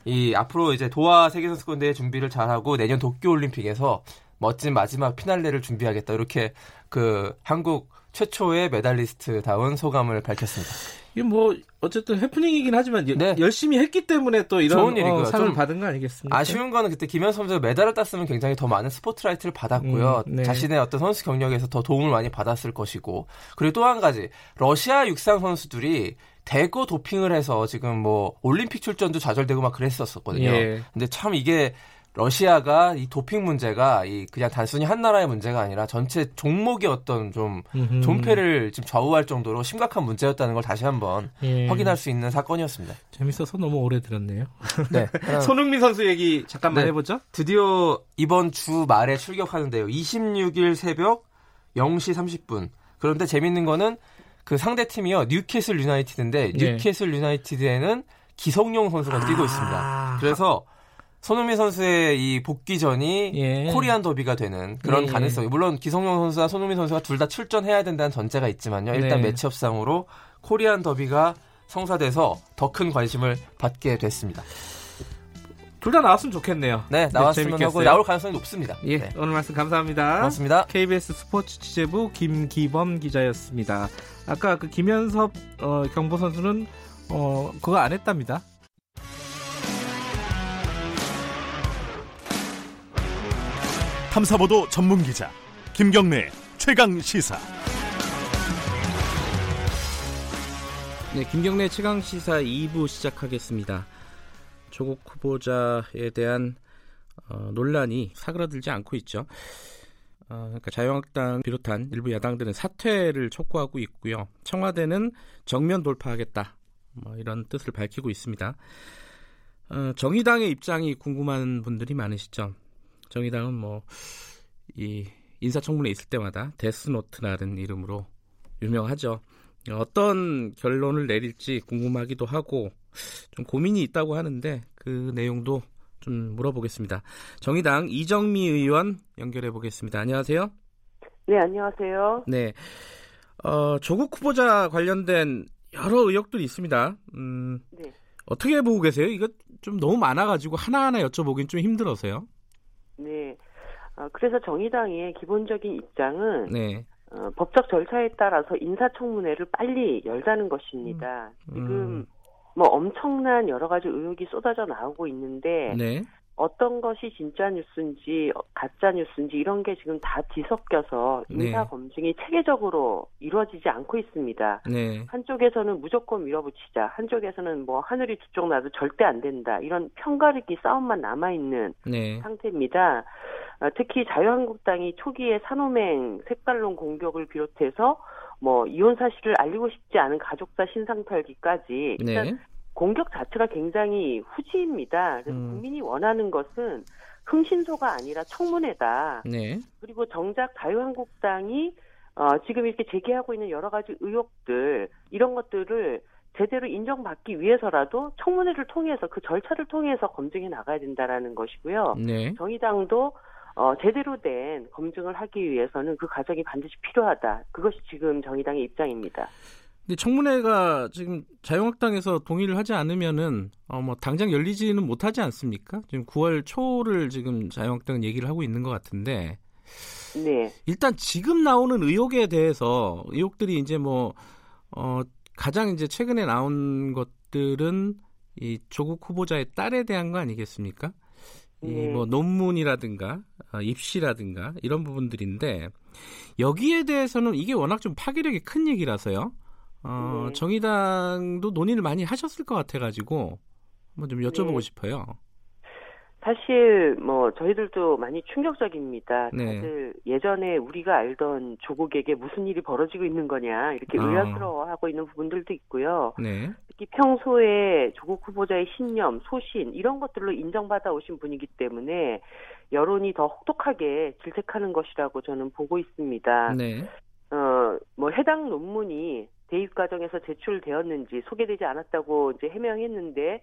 이 앞으로 이제 도하 세계 선수권 대회 준비를 잘하고 내년 도쿄 올림픽에서 멋진 마지막 피날레를 준비하겠다. 이렇게 그 한국 최초의 메달리스트다운 소감을 밝혔습니다. 이게 뭐 어쨌든 해프닝이긴 하지만 네. 열심히 했기 때문에 또 이런 좋은 어, 상을 받은 거 아니겠습니까? 아쉬운 거는 그때 김현섭 선수가 메달을 땄으면 굉장히 더 많은 스포트라이트를 받았고요. 음, 네. 자신의 어떤 선수 경력에서 더 도움을 많이 받았을 것이고 그리고 또 한 가지 러시아 육상 선수들이 대거 도핑을 해서 지금 뭐 올림픽 출전도 좌절되고 막 그랬었거든요. 예. 근데 참 이게 러시아가 이 도핑 문제가 이 그냥 단순히 한 나라의 문제가 아니라 전체 종목의 어떤 좀 음흠. 존폐를 지금 좌우할 정도로 심각한 문제였다는 걸 다시 한번 예. 확인할 수 있는 사건이었습니다. 재밌어서 너무 오래 들었네요. 네. 손흥민 선수 얘기 잠깐만 네. 해보죠. 드디어 이번 주 말에 출격하는데요. 26일 새벽 0시 30분. 그런데 재밌는 거는 그 상대 팀이요. 뉴캐슬 유나이티드인데 예. 뉴캐슬 유나이티드에는 기성용 선수가 뛰고 아. 있습니다. 그래서 손흥민 선수의 이 복귀전이 예. 코리안 더비가 되는 그런 예. 가능성이 물론 기성용 선수와 손흥민 선수가 둘 다 출전해야 된다는 전제가 있지만요. 일단 네. 매치업상으로 코리안 더비가 성사돼서 더 큰 관심을 받게 됐습니다. 둘 다 나왔으면 좋겠네요. 네, 나왔으면 네, 하고 나올 가능성이 높습니다. 예, 네. 오늘 말씀 감사합니다. 고맙습니다. KBS 스포츠 취재부 김기범 기자였습니다. 아까 그 김현섭 어, 경보 선수는 어, 그거 안 했답니다. 탐사보도 전문 기자 김경래 최강 시사. 네, 김경래 최강 시사 2부 시작하겠습니다. 조국 후보자에 대한 어, 논란이 사그라들지 않고 있죠. 어, 그러니까 자유한국당 비롯한 일부 야당들은 사퇴를 촉구하고 있고요. 청와대는 정면 돌파하겠다. 뭐 이런 뜻을 밝히고 있습니다. 어, 정의당의 입장이 궁금한 분들이 많으시죠. 정의당은 뭐 이 인사청문회 있을 때마다 데스노트라는 이름으로 유명하죠. 어떤 결론을 내릴지 궁금하기도 하고 좀 고민이 있다고 하는데 그 내용도 좀 물어보겠습니다. 정의당 이정미 의원 연결해 보겠습니다. 안녕하세요. 네, 안녕하세요. 네. 어, 조국 후보자 관련된 여러 의혹들이 있습니다. 음, 네. 어떻게 보고 계세요? 이거 좀 너무 많아가지고 하나하나 여쭤보긴 좀 힘들어서요. 네. 어, 그래서 정의당의 기본적인 입장은 네. 어, 법적 절차에 따라서 인사청문회를 빨리 열자는 것입니다. 음. 지금 뭐 엄청난 여러 가지 의혹이 쏟아져 나오고 있는데 네. 어떤 것이 진짜 뉴스인지 가짜 뉴스인지 이런 게 지금 다 뒤섞여서 네. 인사 검증이 체계적으로 이루어지지 않고 있습니다. 네. 한쪽에서는 무조건 밀어붙이자, 한쪽에서는 뭐 하늘이 두 쪽 나도 절대 안 된다 이런 편가르기 싸움만 남아 있는 네. 상태입니다. 아, 특히 자유한국당이 초기에 산호맹 색깔론 공격을 비롯해서 뭐 이혼 사실을 알리고 싶지 않은 가족사 신상 털기까지 일단 네. 공격 자체가 굉장히 후지입니다. 그래서 음. 국민이 원하는 것은 흥신소가 아니라 청문회다. 네. 그리고 정작 자유한국당이 어, 지금 이렇게 제기하고 있는 여러 가지 의혹들 이런 것들을 제대로 인정받기 위해서라도 청문회를 통해서 그 절차를 통해서 검증해 나가야 된다라는 것이고요. 네. 정의당도 어, 제대로 된 검증을 하기 위해서는 그 과정이 반드시 필요하다. 그것이 지금 정의당의 입장입니다. 근데 청문회가 지금 자유한국당에서 동의를 하지 않으면은 어, 뭐 당장 열리지는 못하지 않습니까? 지금 9월 초를 지금 자유한국당은 얘기를 하고 있는 것 같은데. 네. 일단 지금 나오는 의혹에 대해서 의혹들이 이제 뭐 어, 가장 이제 최근에 나온 것들은 이 조국 후보자의 딸에 대한 거 아니겠습니까? 이뭐 네. 논문이라든가 어, 입시라든가 이런 부분들인데 여기에 대해서는 이게 워낙 좀 파괴력이 큰 얘기라서요. 어, 네. 정의당도 논의를 많이 하셨을 것 같아가지고 한번 좀 여쭤보고 네. 싶어요. 사실 뭐 저희들도 많이 충격적입니다. 네. 다들 예전에 우리가 알던 조국에게 무슨 일이 벌어지고 있는 거냐 이렇게 아. 의아스러워하고 있는 부분들도 있고요. 네. 특히 평소에 조국 후보자의 신념, 소신 이런 것들로 인정받아 오신 분이기 때문에 여론이 더 혹독하게 질색하는 것이라고 저는 보고 있습니다. 네. 어, 뭐 해당 논문이 대입 과정에서 제출되었는지 소개되지 않았다고 이제 해명했는데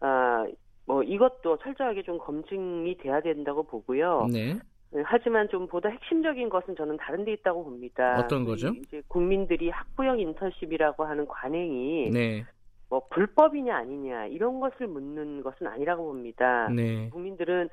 어, 뭐 이것도 철저하게 좀 검증이 돼야 된다고 보고요. 네. 네. 하지만 좀 보다 핵심적인 것은 저는 다른 데 있다고 봅니다. 어떤 거죠? 이제 국민들이 학부형 인턴십이라고 하는 관행이 네. 뭐 불법이냐 아니냐 이런 것을 묻는 것은 아니라고 봅니다. 네. 국민들은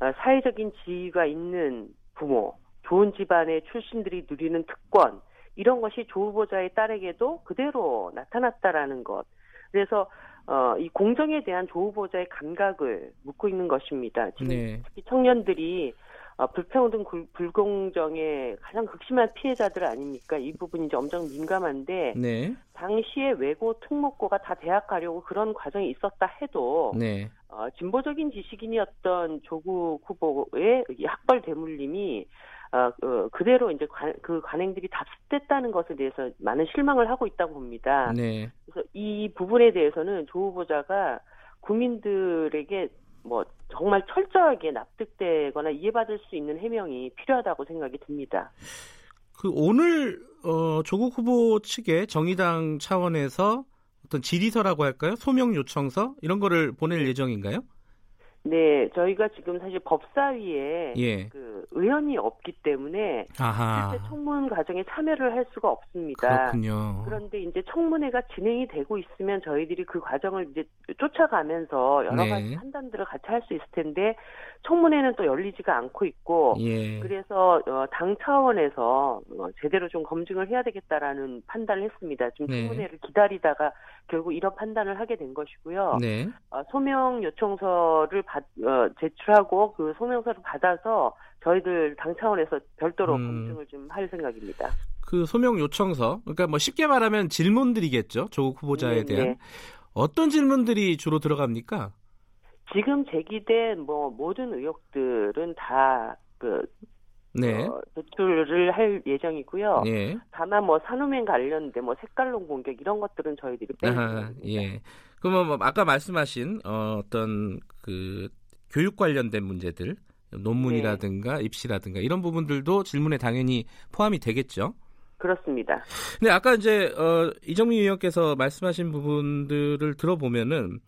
어, 사회적인 지위가 있는 부모, 좋은 집안의 출신들이 누리는 특권 이런 것이 조 후보자의 딸에게도 그대로 나타났다라는 것. 그래서 어, 이 공정에 대한 조 후보자의 감각을 묻고 있는 것입니다. 지금 네. 특히 청년들이 어, 불평등 불공정의 가장 극심한 피해자들 아닙니까? 이 부분이 이제 엄청 민감한데 네. 당시에 외고 특목고가 다 대학 가려고 그런 과정이 있었다 해도 네. 어, 진보적인 지식인이었던 조국 후보의 학벌 대물림이 어, 어, 그대로 이제 관, 그 관행들이 답습됐다는 것에 대해서 많은 실망을 하고 있다고 봅니다. 네. 그래서 이 부분에 대해서는 조 후보자가 국민들에게 뭐 정말 철저하게 납득되거나 이해받을 수 있는 해명이 필요하다고 생각이 듭니다. 그 오늘 어, 조국 후보 측에 정의당 차원에서 어떤 질의서라고 할까요? 소명 요청서 이런 거를 보낼 예정인가요? 네, 저희가 지금 사실 법사위에 예. 그 의원이 없기 때문에 아하. 실제 청문 과정에 참여를 할 수가 없습니다. 그렇군요. 그런데 이제 청문회가 진행이 되고 있으면 저희들이 그 과정을 이제 쫓아가면서 여러 네. 가지 판단들을 같이 할 수 있을 텐데 청문회는 또 열리지가 않고 있고 예. 그래서 어, 당 차원에서 어, 제대로 좀 검증을 해야 되겠다라는 판단을 했습니다. 지금 네. 청문회를 기다리다가 결국 이런 판단을 하게 된 것이고요. 네. 어, 소명 요청서를 받, 어, 제출하고 그 소명서를 받아서 저희들 당 차원에서 별도로 음. 검증을 좀 할 생각입니다. 그 소명 요청서, 그러니까 뭐 쉽게 말하면 질문들이겠죠. 조국 후보자에 네, 대한 네. 어떤 질문들이 주로 들어갑니까? 지금 제기된 뭐 모든 의혹들은 다그 네. 어, 제출을 할 예정이고요. 예. 다만 뭐 산후행 관련된 뭐 색깔론 공격 이런 것들은 저희들이 빼는 예. 그러면 뭐 아까 말씀하신 어, 어떤 그 교육 관련된 문제들 논문이라든가 네. 입시라든가 이런 부분들도 질문에 당연히 포함이 되겠죠. 그렇습니다. 근데 아까 이제 어, 이정미 위원께서 말씀하신 부분들을 들어보면은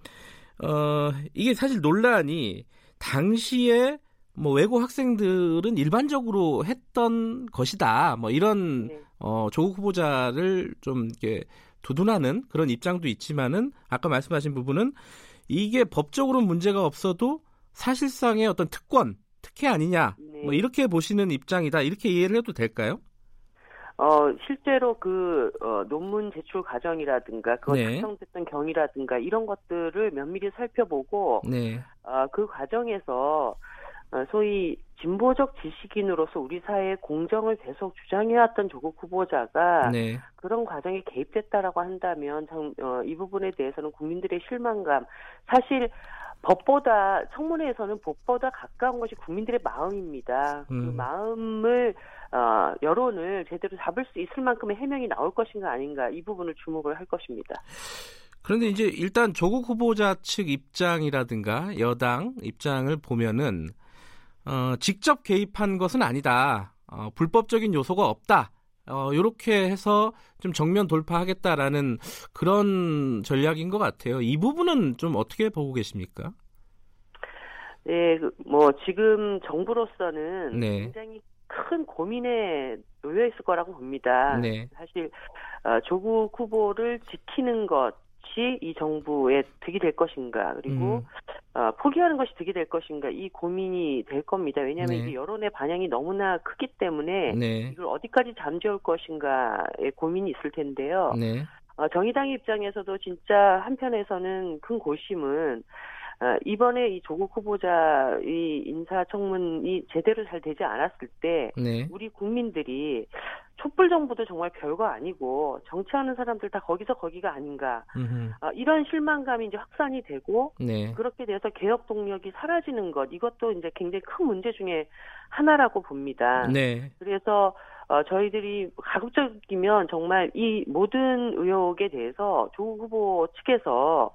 어, 이게 사실 논란이 당시에 뭐 외고 학생들은 일반적으로 했던 것이다. 뭐 이런 네. 어, 조국 후보자를 좀 이렇게 두둔하는 그런 입장도 있지만은 아까 말씀하신 부분은 이게 법적으로 문제가 없어도 사실상의 어떤 특권, 특혜 아니냐. 네. 뭐 이렇게 보시는 입장이다. 이렇게 이해를 해도 될까요? 어, 실제로 그, 어, 논문 제출 과정이라든가, 그거 네. 작성됐던 경위라든가, 이런 것들을 면밀히 살펴보고, 네. 어, 그 과정에서, 어, 소위 진보적 지식인으로서 우리 사회의 공정을 계속 주장해왔던 조국 후보자가 네. 그런 과정에 개입됐다라고 한다면 참, 어, 이 부분에 대해서는 국민들의 실망감 사실 법보다 청문회에서는 법보다 가까운 것이 국민들의 마음입니다. 그 음. 그 마음을 어, 여론을 제대로 잡을 수 있을 만큼의 해명이 나올 것인가 아닌가 이 부분을 주목을 할 것입니다. 그런데 이제 일단 조국 후보자 측 입장이라든가 여당 입장을 보면은 어, 직접 개입한 것은 아니다. 어, 불법적인 요소가 없다. 어, 요렇게 해서 좀 정면 돌파하겠다라는 그런 전략인 것 같아요. 이 부분은 좀 어떻게 보고 계십니까? 네, 그, 뭐, 지금 정부로서는 네. 굉장히 큰 고민에 놓여 있을 거라고 봅니다. 네. 사실, 어, 조국 후보를 지키는 것, 것이 이 정부의 득이 될 것인가 그리고 음. 어, 포기하는 것이 득이 될 것인가 이 고민이 될 겁니다. 왜냐하면 네. 이게 여론의 반향이 너무나 크기 때문에 네. 이걸 어디까지 잠재울 것인가의 고민이 있을 텐데요. 네. 어, 정의당 입장에서도 진짜 한편에서는 큰 고심은 어, 이번에 이 조국 후보자 이 인사청문이 제대로 잘 되지 않았을 때 네. 우리 국민들이 촛불 정부도 정말 별거 아니고 정치하는 사람들 다 거기서 거기가 아닌가 어, 이런 실망감이 이제 확산이 되고 네. 그렇게 돼서 개혁 동력이 사라지는 것 이것도 이제 굉장히 큰 문제 중에 하나라고 봅니다. 네. 그래서 어, 저희들이 가급적이면 정말 이 모든 의혹에 대해서 조국 후보 측에서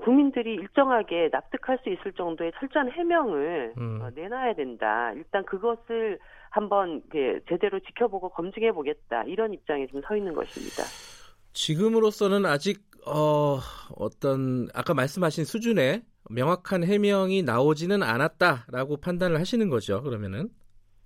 국민들이 일정하게 납득할 수 있을 정도의 철저한 해명을 음. 어, 내놔야 된다. 일단 그것을 한번 제대로 지켜보고 검증해 보겠다. 이런 입장에 좀 서 있는 것입니다. 지금으로서는 아직 어, 어떤 아까 말씀하신 수준의 명확한 해명이 나오지는 않았다라고 판단을 하시는 거죠. 그러면은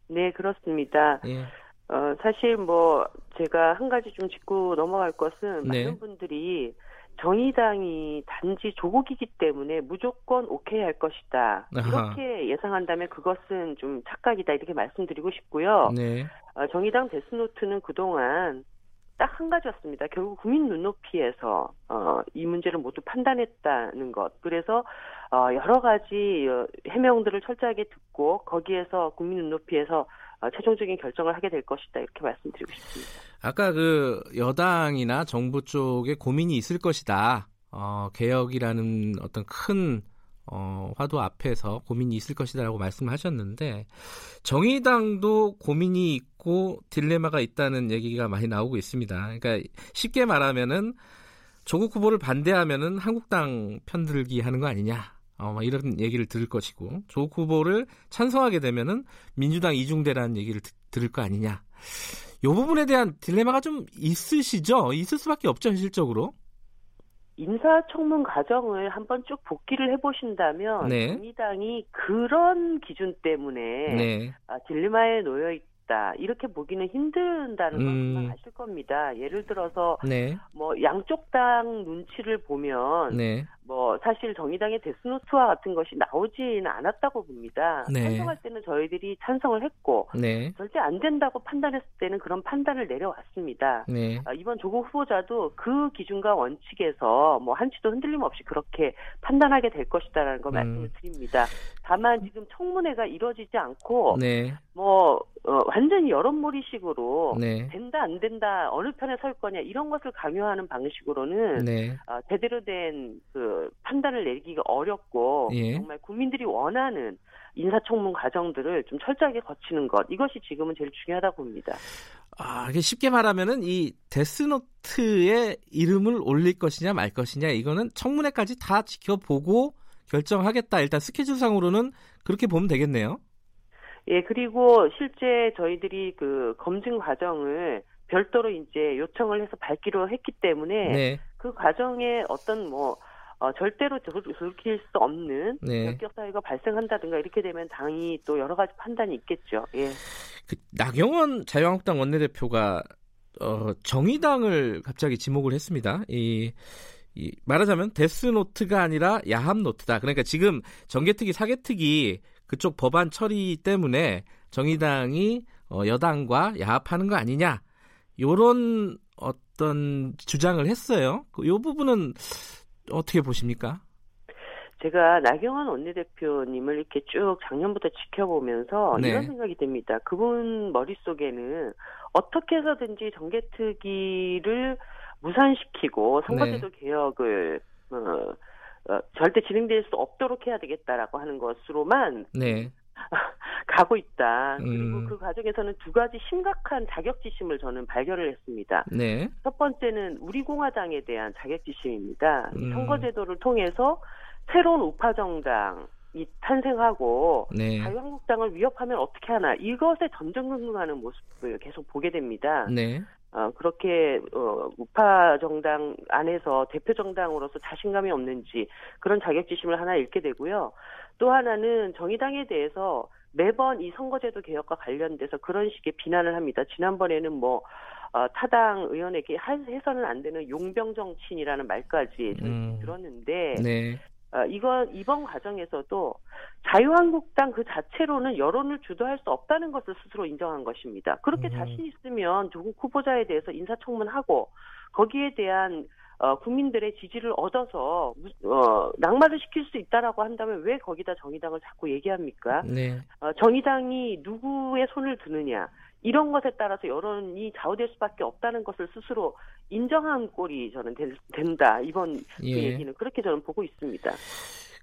네 그렇습니다. 예. 어, 사실 뭐 제가 한 가지 좀 짚고 넘어갈 것은 네. 많은 분들이 정의당이 단지 조국이기 때문에 무조건 오케이 할 것이다. 이렇게. 예상한다면 그것은 좀 착각이다. 이렇게 말씀드리고 싶고요. 네. 어, 정의당 데스노트는 그동안 딱 한 가지였습니다. 결국 국민 눈높이에서 어, 이 문제를 모두 판단했다는 것. 그래서 어, 여러 가지 어, 해명들을 철저하게 듣고 거기에서 국민 눈높이에서 어, 최종적인 결정을 하게 될 것이다 이렇게 말씀드리고 싶습니다. 아까 그 여당이나 정부 쪽에 고민이 있을 것이다. 어, 개혁이라는 어떤 큰 어, 화두 앞에서 고민이 있을 것이다라고 말씀하셨는데 정의당도 고민이 있고 딜레마가 있다는 얘기가 많이 나오고 있습니다. 그러니까 쉽게 말하면은 조국 후보를 반대하면은 한국당 편들기 하는 거 아니냐. 어, 막 이런 얘기를 들을 것이고 조국 후보를 찬성하게 되면은 민주당 이중대라는 얘기를 드, 들을 거 아니냐. 이 부분에 대한 딜레마가 좀 있으시죠? 있을 수밖에 없죠, 현실적으로. 인사청문 과정을 한번 쭉 복귀를 해보신다면 네. 민주당이 그런 기준 때문에 네. 아, 딜레마에 놓여 있 있다 이렇게 보기는 힘든다는 음. 것만 아실 겁니다. 예를 들어서 네. 뭐 양쪽 당 눈치를 보면 네. 뭐뭐 사실 정의당의 데스노트와 같은 것이 나오지는 않았다고 봅니다. 네. 찬성할 때는 저희들이 찬성을 했고 네. 절대 안 된다고 판단했을 때는 그런 판단을 내려왔습니다. 네. 아, 이번 조국 후보자도 그 기준과 원칙에서 뭐 한치도 흔들림 없이 그렇게 판단하게 될 것이다라는 거 음. 말씀을 드립니다. 다만 지금 청문회가 이루어지지 않고 네. 뭐 어, 완전히 여론몰이식으로 네. 된다 안 된다 어느 편에 설 거냐 이런 것을 강요하는 방식으로는 네. 어, 제대로 된그 판단을 내리기가 어렵고 예. 정말 국민들이 원하는 인사청문 과정들을 좀 철저하게 거치는 것 이것이 지금은 제일 중요하다고 봅니다. 아, 쉽게 말하면은 이 데스노트의 이름을 올릴 것이냐 말 것이냐 이거는 청문회까지 다 지켜보고 결정하겠다. 일단 스케줄상으로는 그렇게 보면 되겠네요. 예, 그리고 실제 저희들이 그 검증 과정을 별도로 이제 요청을 해서 밝기로 했기 때문에 네. 그 과정에 어떤 뭐 어, 절대로 돌이킬 수 없는 네. 결격 사유가 발생한다든가 이렇게 되면 당이 또 여러 가지 판단이 있겠죠. 예. 그 나경원 자유한국당 원내대표가 어, 정의당을 갑자기 지목을 했습니다. 이, 이 말하자면 데스노트가 아니라 야합노트다. 그러니까 지금 정개특위 사개특위 그쪽 법안 처리 때문에 정의당이 어, 여당과 야합하는 거 아니냐 요런 어떤 주장을 했어요. 그요 부분은 어떻게 보십니까? 제가 나경원 원내대표님을 이렇게 쭉 작년부터 지켜보면서 네. 이런 생각이 듭니다. 그분 머릿속에는 어떻게 해서든지 정개특위를 무산시키고 선거제도 네. 개혁을 어, 어, 절대 진행될 수 없도록 해야 되겠다라고 하는 것으로만 네. 가고 있다. 그리고 음. 그 과정에서는 두 가지 심각한 자격지심을 저는 발견을 했습니다. 네. 첫 번째는 우리 공화당에 대한 자격지심입니다. 음. 선거제도를 통해서 새로운 우파 정당 이 탄생하고 네. 자유한국당을 위협하면 어떻게 하나 이것에 전전긍긍하는 모습을 계속 보게 됩니다. 네. 어, 그렇게 어, 우파 정당 안에서 대표 정당으로서 자신감이 없는지 그런 자격지심을 하나 잃게 되고요. 또 하나는 정의당에 대해서 매번 이 선거제도 개혁과 관련돼서 그런 식의 비난을 합니다. 지난번에는 뭐 어, 타당 의원에게 해서는 안 되는 용병 정치인이라는 말까지 음. 들었는데 네. 어, 이거 이번 과정에서도 자유한국당 그 자체로는 여론을 주도할 수 없다는 것을 스스로 인정한 것입니다. 그렇게 음. 자신 있으면 조국 후보자에 대해서 인사청문하고 거기에 대한 어, 국민들의 지지를 얻어서 어, 낙마를 시킬 수 있다라고 한다면 왜 거기다 정의당을 자꾸 얘기합니까? 네. 어, 정의당이 누구의 손을 드느냐 이런 것에 따라서 여론이 좌우될 수밖에 없다는 것을 스스로 인정한 꼴이 저는 되, 된다 이번 그 예. 그 얘기는 그렇게 저는 보고 있습니다.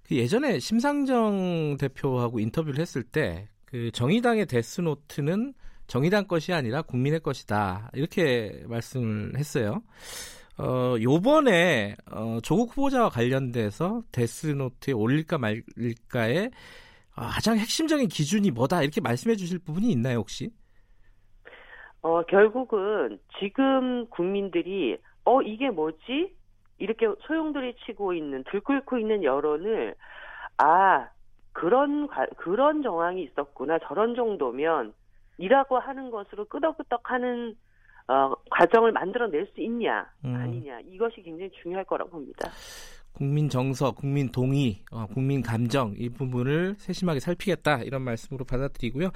그 예전에 심상정 대표하고 인터뷰를 했을 때 그 정의당의 데스노트는 정의당 것이 아니라 국민의 것이다 이렇게 말씀을 했어요. 어, 요번에, 어, 조국 후보자와 관련돼서 데스노트에 올릴까 말릴까의 가장 핵심적인 기준이 뭐다 이렇게 말씀해 주실 부분이 있나요, 혹시? 어, 결국은 지금 국민들이, 어, 이게 뭐지? 이렇게 소용돌이 치고 있는, 들끓고 있는 여론을, 아, 그런, 그런 정황이 있었구나. 저런 정도면, 이라고 하는 것으로 끄덕끄덕 하는 어, 과정을 만들어낼 수 있냐 음. 아니냐 이것이 굉장히 중요할 거라고 봅니다. 국민 정서, 국민 동의, 어, 국민 감정 이 부분을 세심하게 살피겠다 이런 말씀으로 받아들이고요.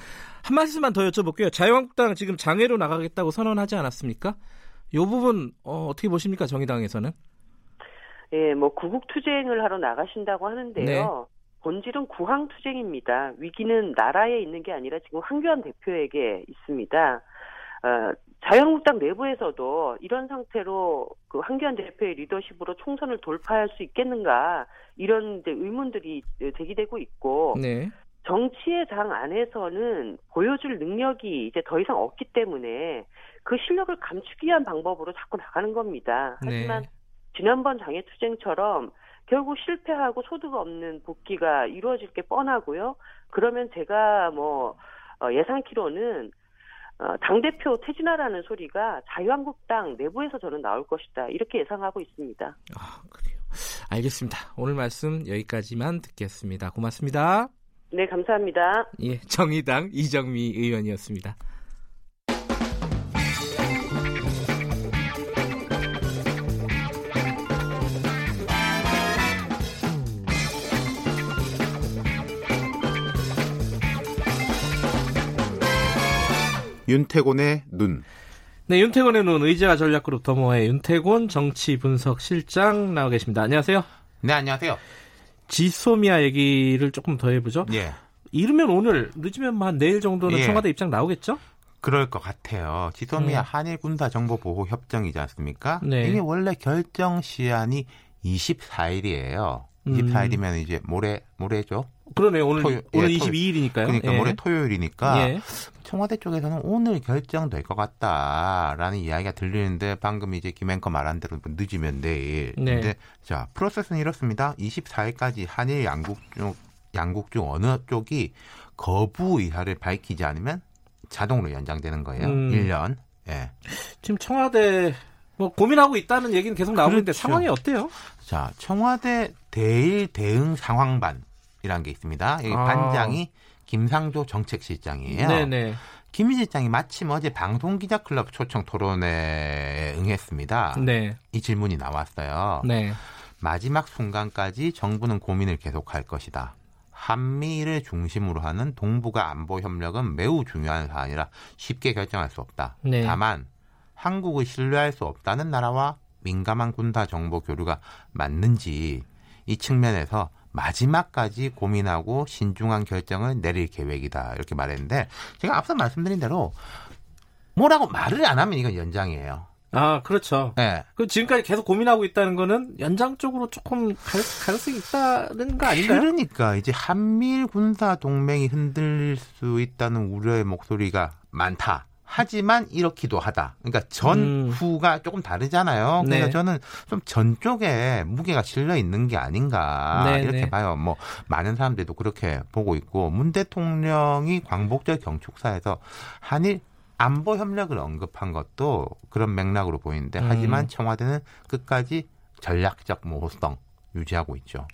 한 말씀만 더 여쭤볼게요. 자유한국당 지금 장외로 나가겠다고 선언하지 않았습니까? 이 부분 어, 떻게 보십니까 정의당에서는? 예, 뭐 구국 투쟁을 하러 나가신다고 하는데요. 네. 본질은 구항 투쟁입니다. 위기는 나라에 있는 게 아니라 지금 황교안 대표에게 있습니다. 어, 자유한국당 내부에서도 이런 상태로 그 한기환 대표의 리더십으로 총선을 돌파할 수 있겠는가 이런 의문들이 제기되고 있고 네. 정치의 장 안에서는 보여줄 능력이 이제 더 이상 없기 때문에 그 실력을 감추기 위한 방법으로 자꾸 나가는 겁니다. 네. 하지만 네. 지난번 장애투쟁처럼 결국 실패하고 소득 없는 복귀가 이루어질 게 뻔하고요. 그러면 제가 뭐 어, 예상키로는 어, 당대표 퇴진하라는 소리가 자유한국당 내부에서 저는 나올 것이다. 이렇게 예상하고 있습니다. 아, 그래요. 알겠습니다. 오늘 말씀 여기까지만 듣겠습니다. 고맙습니다. 네, 감사합니다. 예, 정의당 이정미 의원이었습니다. 윤태곤의 눈. 네, 윤태곤의 눈 의제와 전략 그룹 더모의 윤태곤 정치 분석 실장 나와 계십니다. 안녕하세요. 네, 안녕하세요. 지소미아 얘기를 조금 더 해보죠. 예. 이르면 오늘 늦으면 뭐한 내일 정도는 예. 청와대 입장 나오겠죠? 그럴 것 같아요. 지소미아 네. 한일 군사 정보 보호 협정이지 않습니까? 네. 이게 원래 결정 시한이 24일이에요. 24일이면 음. 이제 모레 모레죠. 그러네요. 오늘 토요, 오늘 예, 22일이니까요. 그러니까 예. 모레 토요일이니까 예. 청와대 쪽에서는 오늘 결정될 것 같다라는 이야기가 들리는데 방금 이제 김 앵커 말한 대로 늦으면 내일. 네. 근데 자 프로세스는 이렇습니다. 24일까지 한일 양국 중 양국 중 어느 쪽이 거부 의사를 밝히지 않으면 자동으로 연장되는 거예요. 음. 1년. 예. 지금 청와대 뭐 고민하고 있다는 얘기는 계속 나오는데 그렇죠. 상황이 어때요? 자, 청와대 대일 대응 상황반 이라는 게 있습니다. 여기 아. 반장이 김상조 정책실장이에요. 네네. 김 실장이 마침 어제 방송기자클럽 초청 토론회에 응했습니다. 네. 이 질문이 나왔어요. 네. 마지막 순간까지 정부는 고민을 계속할 것이다. 한미를 중심으로 하는 동북아 안보 협력은 매우 중요한 사안이라 쉽게 결정할 수 없다. 네. 다만 한국을 신뢰할 수 없다는 나라와 민감한 군사 정보 교류가 맞는지 이 측면에서 마지막까지 고민하고 신중한 결정을 내릴 계획이다 이렇게 말했는데 제가 앞서 말씀드린 대로 뭐라고 말을 안 하면 이건 연장이에요. 아, 그렇죠. 네. 그 지금까지 계속 고민하고 있다는 거는 연장 쪽으로 조금 갈 가능성이 있다는 거 아닌가요? 그러니까 이제 한미일 군사 동맹이 흔들릴 수 있다는 우려의 목소리가 많다. 하지만 이렇기도 하다. 그러니까 전 음. 후가 조금 다르잖아요. 그래서 네. 저는 좀 전 쪽에 무게가 실려 있는 게 아닌가 네, 이렇게 네. 봐요. 뭐 많은 사람들도 그렇게 보고 있고 문 대통령이 광복절 경축사에서 한일 안보 협력을 언급한 것도 그런 맥락으로 보이는데 음. 하지만 청와대는 끝까지 전략적 모호성 유지하고 있죠.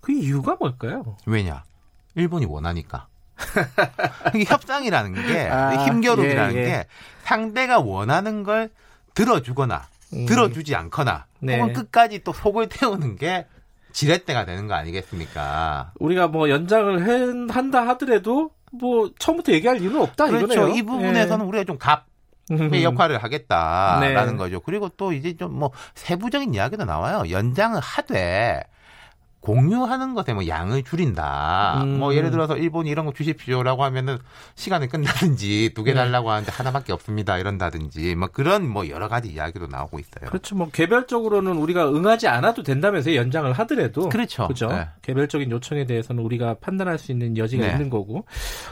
그 이유가 뭘까요? 왜냐? 일본이 원하니까. 협상이라는 게 아, 힘겨루기라는 예, 예. 게 상대가 원하는 걸 들어주거나 음. 들어주지 않거나 네. 혹은 끝까지 또 속을 태우는 게 지렛대가 되는 거 아니겠습니까? 우리가 뭐 연장을 해, 한다 하더라도 뭐 처음부터 얘기할 이유는 없다 그렇죠. 이거네요. 이 부분에서는 예. 우리가 좀 갑. 의 역할을 하겠다라는 네. 거죠. 그리고 또 이제 좀 뭐 세부적인 이야기도 나와요. 연장을 하되 공유하는 것에 뭐 양을 줄인다. 음. 뭐 예를 들어서 일본이 이런 거 주십시오라고 하면은 시간이 끝나든지 두개 네. 달라고 하는데 하나밖에 없습니다 이런다든지 뭐 그런 뭐 여러 가지 이야기도 나오고 있어요. 그렇죠. 뭐 개별적으로는 우리가 응하지 않아도 된다면서 연장을 하더라도 그렇죠. 그죠. 네. 개별적인 요청에 대해서는 우리가 판단할 수 있는 여지가 네. 있는 거고.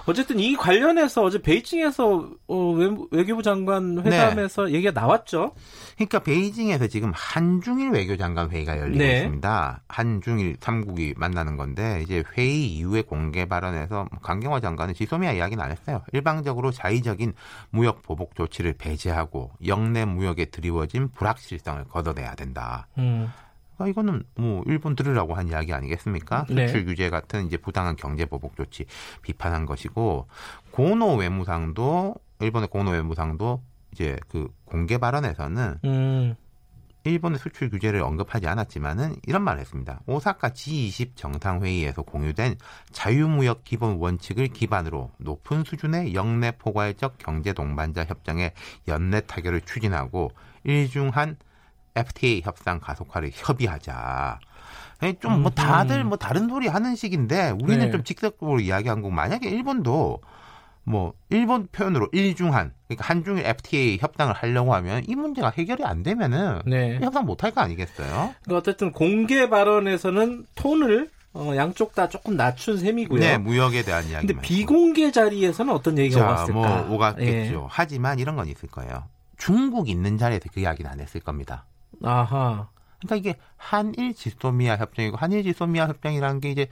어쨌든 이 관련해서 어제 베이징에서 어, 외 교부 장관 회담에서 네. 얘기가 나왔죠. 그러니까 베이징에서 지금 한중일 외교장관 회의가 열리고 네. 있습니다. 한중일 3국이 만나는 건데 이제 회의 이후에 공개 발언에서 강경화 장관은 지소미아 이야기는 안 했어요. 일방적으로 자의적인 무역 보복 조치를 배제하고 영내 무역에 드리워진 불확실성을 걷어내야 된다. 음. 그러니까 이거는 뭐 일본 들으라고 한 이야기 아니겠습니까? 네. 수출 규제 같은 이제 부당한 경제 보복 조치 비판한 것이고 고노 외무상도 일본의 고노 외무상도 이제 그 공개 발언에서는 음. 일본의 수출 규제를 언급하지 않았지만은 이런 말을 했습니다. 오사카 G20 정상회의에서 공유된 자유무역 기본 원칙을 기반으로 높은 수준의 영내 포괄적 경제 동반자 협정의 연내 타결을 추진하고 일중한 FTA 협상 가속화를 협의하자. 좀뭐 음, 다들 음. 뭐 다른 소리 하는 식인데 우리는 네. 좀 직접적으로 이야기한 거고 만약에 일본도 뭐 일본 표현으로 일중한 그러니까 한중일 FTA 협상을 하려고 하면 이 문제가 해결이 안 되면은 네. 협상 못 할 거 아니겠어요? 그러니까 어쨌든 공개 발언에서는 톤을 어, 양쪽 다 조금 낮춘 셈이고요. 네, 무역에 대한 이야기. 근데 비공개 자리에서는 어떤 얘기가 자, 왔을까? 뭐 오갔겠죠. 예. 하지만 이런 건 있을 거예요. 중국 있는 자리에서 그 이야기는 안 했을 겁니다. 아하. 그러니까 이게 한일 지소미아 협정이고 한일 지소미아 협정이라는 게 이제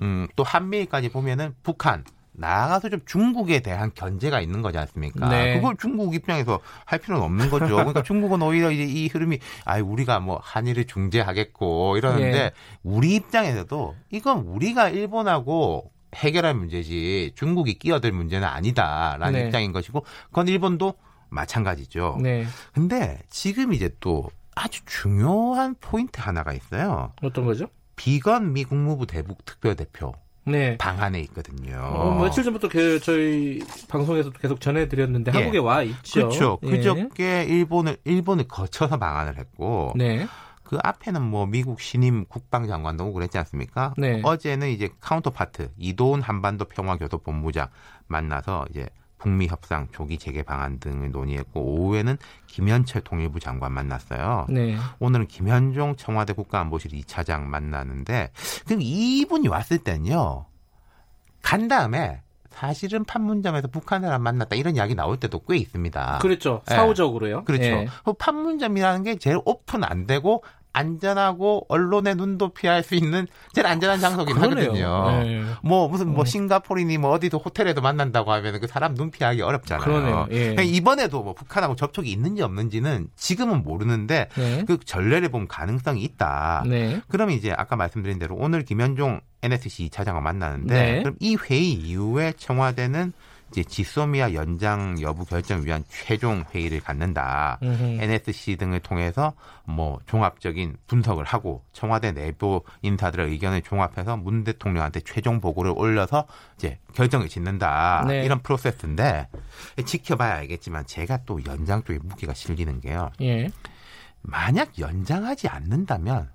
음, 또 한미일까지 보면은 북한 나아가서 좀 중국에 대한 견제가 있는 거지 않습니까? 네. 그걸 중국 입장에서 할 필요는 없는 거죠. 그러니까 중국은 오히려 이제 이 흐름이 아 우리가 뭐 한일을 중재하겠고 이러는데 네. 우리 입장에서도 이건 우리가 일본하고 해결할 문제지 중국이 끼어들 문제는 아니다라는 네. 입장인 것이고 그건 일본도 마찬가지죠. 네. 근데 지금 이제 또 아주 중요한 포인트 하나가 있어요. 어떤 거죠? 비건 미 국무부 대북 특별대표 네. 방한해 있거든요. 어, 며칠 전부터 그 저희 방송에서도 계속 전해드렸는데 예. 한국에 와 있죠. 그렇죠. 예. 그저께 일본을 일본을 거쳐서 방한을 했고 네. 그 앞에는 뭐 미국 신임 국방장관도 오고 그랬지 않습니까? 네. 어제는 이제 카운터파트 이도훈 한반도 평화교섭본부장 만나서 이제 북미 협상 조기 재개 방안 등을 논의했고 오후에는 김현철 통일부 장관 만났어요. 네. 오늘은 김현종 청와대 국가안보실 2차장 만나는데 그럼 이분이 왔을 때는요. 간 다음에 사실은 판문점에서 북한을 만났다 이런 이야기 나올 때도 꽤 있습니다. 그렇죠. 사후적으로요. 네. 그렇죠. 네. 판문점이라는 게 제일 오픈 안 되고 안전하고 언론의 눈도 피할 수 있는 제일 안전한 장소긴 그러네요. 하거든요. 네. 뭐 무슨 뭐 음. 싱가포르니 뭐 어디도 호텔에도 만난다고 하면 그 사람 눈 피하기 어렵잖아요. 예. 그러니까 이번에도 뭐 북한하고 접촉이 있는지 없는지는 지금은 모르는데 네. 그 전례를 보면 가능성이 있다. 네. 그러면 이제 아까 말씀드린 대로 오늘 김현종 NSC 차장과 만나는데 네. 그럼 이 회의 이후에 청와대는 이제 지소미아 연장 여부 결정 위한 최종 회의를 갖는다. 음흠. NSC 등을 통해서 뭐 종합적인 분석을 하고 청와대 내부 인사들의 의견을 종합해서 문 대통령한테 최종 보고를 올려서 이제 결정을 짓는다. 네. 이런 프로세스인데 지켜봐야 알겠지만 제가 또 연장 쪽에 무게가 실리는 게요. 예. 만약 연장하지 않는다면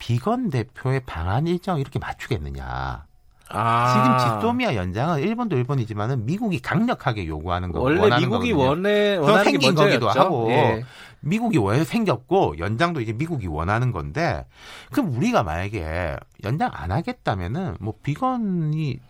비건 대표의 방한 일정 이렇게 맞추겠느냐. 아. 지금 지소미아 연장은 일본도 일본이지만은 미국이 강력하게 요구하는 거 원래 미국이 거거든요. 원해 원하는 생긴 거기도 하고 예. 미국이 원해 생겼고 연장도 이제 미국이 원하는 건데 그럼 우리가 만약에 연장 안 하겠다면은 뭐 비건이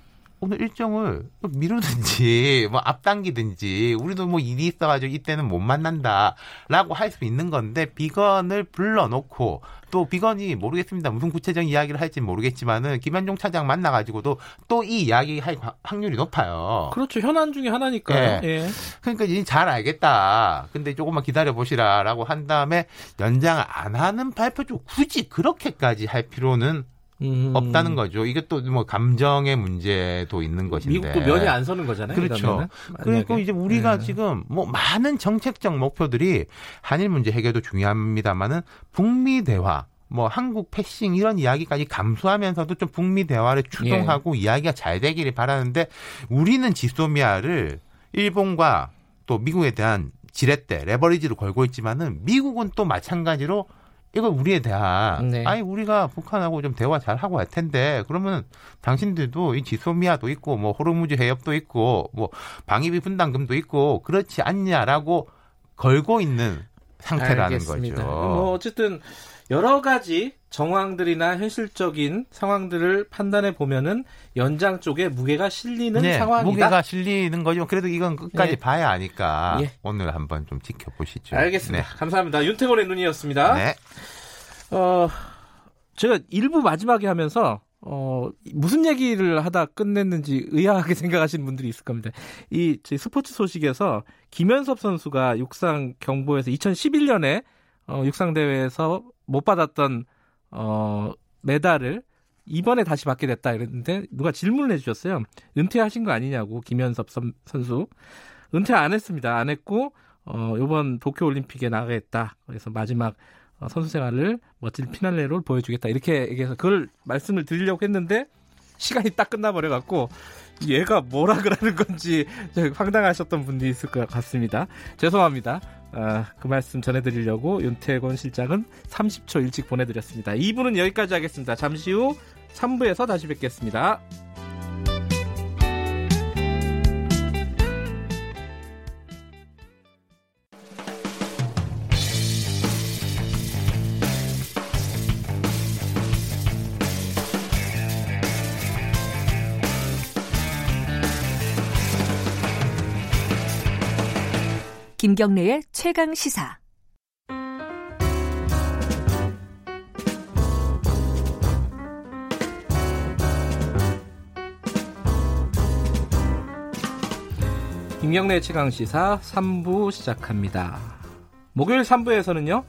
오늘 일정을 미루든지 뭐 앞당기든지 우리도 뭐 일이 있어가지고 이때는 못 만난다라고 할 수 있는 건데 비건을 불러놓고 또 비건이 모르겠습니다 무슨 구체적인 이야기를 할지 모르겠지만은 김현종 차장 만나가지고도 또 이 이야기 할 확률이 높아요. 그렇죠 현안 중에 하나니까요. 네. 예. 그러니까 이제 잘 알겠다. 근데 조금만 기다려 보시라라고 한 다음에 연장 안 하는 발표 쪽 굳이 그렇게까지 할 필요는 음. 없다는 거죠. 이게 또 뭐 감정의 문제도 있는 것인데. 미국도 면이 안 서는 거잖아요. 그렇죠. 그리고 이제 우리가 네. 지금 뭐 많은 정책적 목표들이 한일 문제 해결도 중요합니다만은 북미 대화 뭐 한국 패싱 이런 이야기까지 감수하면서도 좀 북미 대화를 추동하고 예. 이야기가 잘 되기를 바라는데 우리는 지소미아를 일본과 또 미국에 대한 지렛대 레버리지를 걸고 있지만은 미국은 또 마찬가지로 이거 우리에 대한 네. 아니 우리가 북한하고 좀 대화 잘 하고 할 텐데 그러면 당신들도 이 지소미아도 있고 뭐 호르무즈 해협도 있고 뭐 방위비 분담금도 있고 그렇지 않냐라고 걸고 있는 상태라는 알겠습니다. 거죠. 뭐 어쨌든 여러 가지 정황들이나 현실적인 상황들을 판단해 보면은 연장 쪽에 무게가 실리는 네, 상황이다. 무게가 실리는 거죠. 그래도 이건 끝까지 네. 봐야 하니까 예. 오늘 한번 좀 지켜보시죠. 알겠습니다. 네. 감사합니다. 윤태곤의 눈이었습니다. 네. 어, 제가 일부 마지막에 하면서 어, 무슨 얘기를 하다 끝냈는지 의아하게 생각하시는 분들이 있을 겁니다. 이 스포츠 소식에서 김현섭 선수가 육상 경보에서 2011년에 어, 육상 대회에서 못 받았던 어, 메달을 이번에 다시 받게 됐다 이랬는데 누가 질문을 해주셨어요. 은퇴하신 거 아니냐고 김현섭 선, 수 은퇴 안 했습니다. 안 했고 어, 이번 도쿄 올림픽에 나가겠다. 그래서 마지막 어, 선수 생활을 멋진 피날레로 보여주겠다. 이렇게 얘기해서 그걸 말씀을 드리려고 했는데 시간이 딱 끝나버려 갖고 얘가 뭐라 그러는 건지 황당하셨던 분들이 있을 것 같습니다. 죄송합니다. 아, 그 말씀 전해드리려고 윤태곤 실장은 30초 일찍 보내드렸습니다. 2부는 여기까지 하겠습니다. 잠시 후 3부에서 다시 뵙겠습니다. 김경래의 최강 시사. 김경래 최강 시사 3부 시작합니다. 목요일 3부에서는요.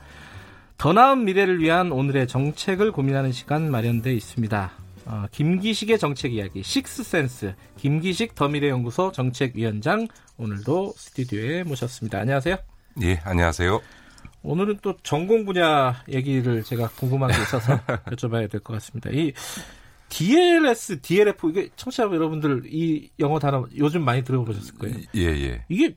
더 나은 미래를 위한 오늘의 정책을 고민하는 시간 마련되어 있습니다. 어, 김기식의 정책 이야기 식스센스 김기식 더미래연구소 정책위원장 오늘도 스튜디오에 모셨습니다. 안녕하세요. 예, 안녕하세요. 오늘은 또 전공 분야 얘기를 제가 궁금한 게 있어서 여쭤봐야 될 것 같습니다. 이 DLS, DLF 이게 청취자 여러분들 이 영어 단어 요즘 많이 들어보셨을 거예요. 예, 예. 이게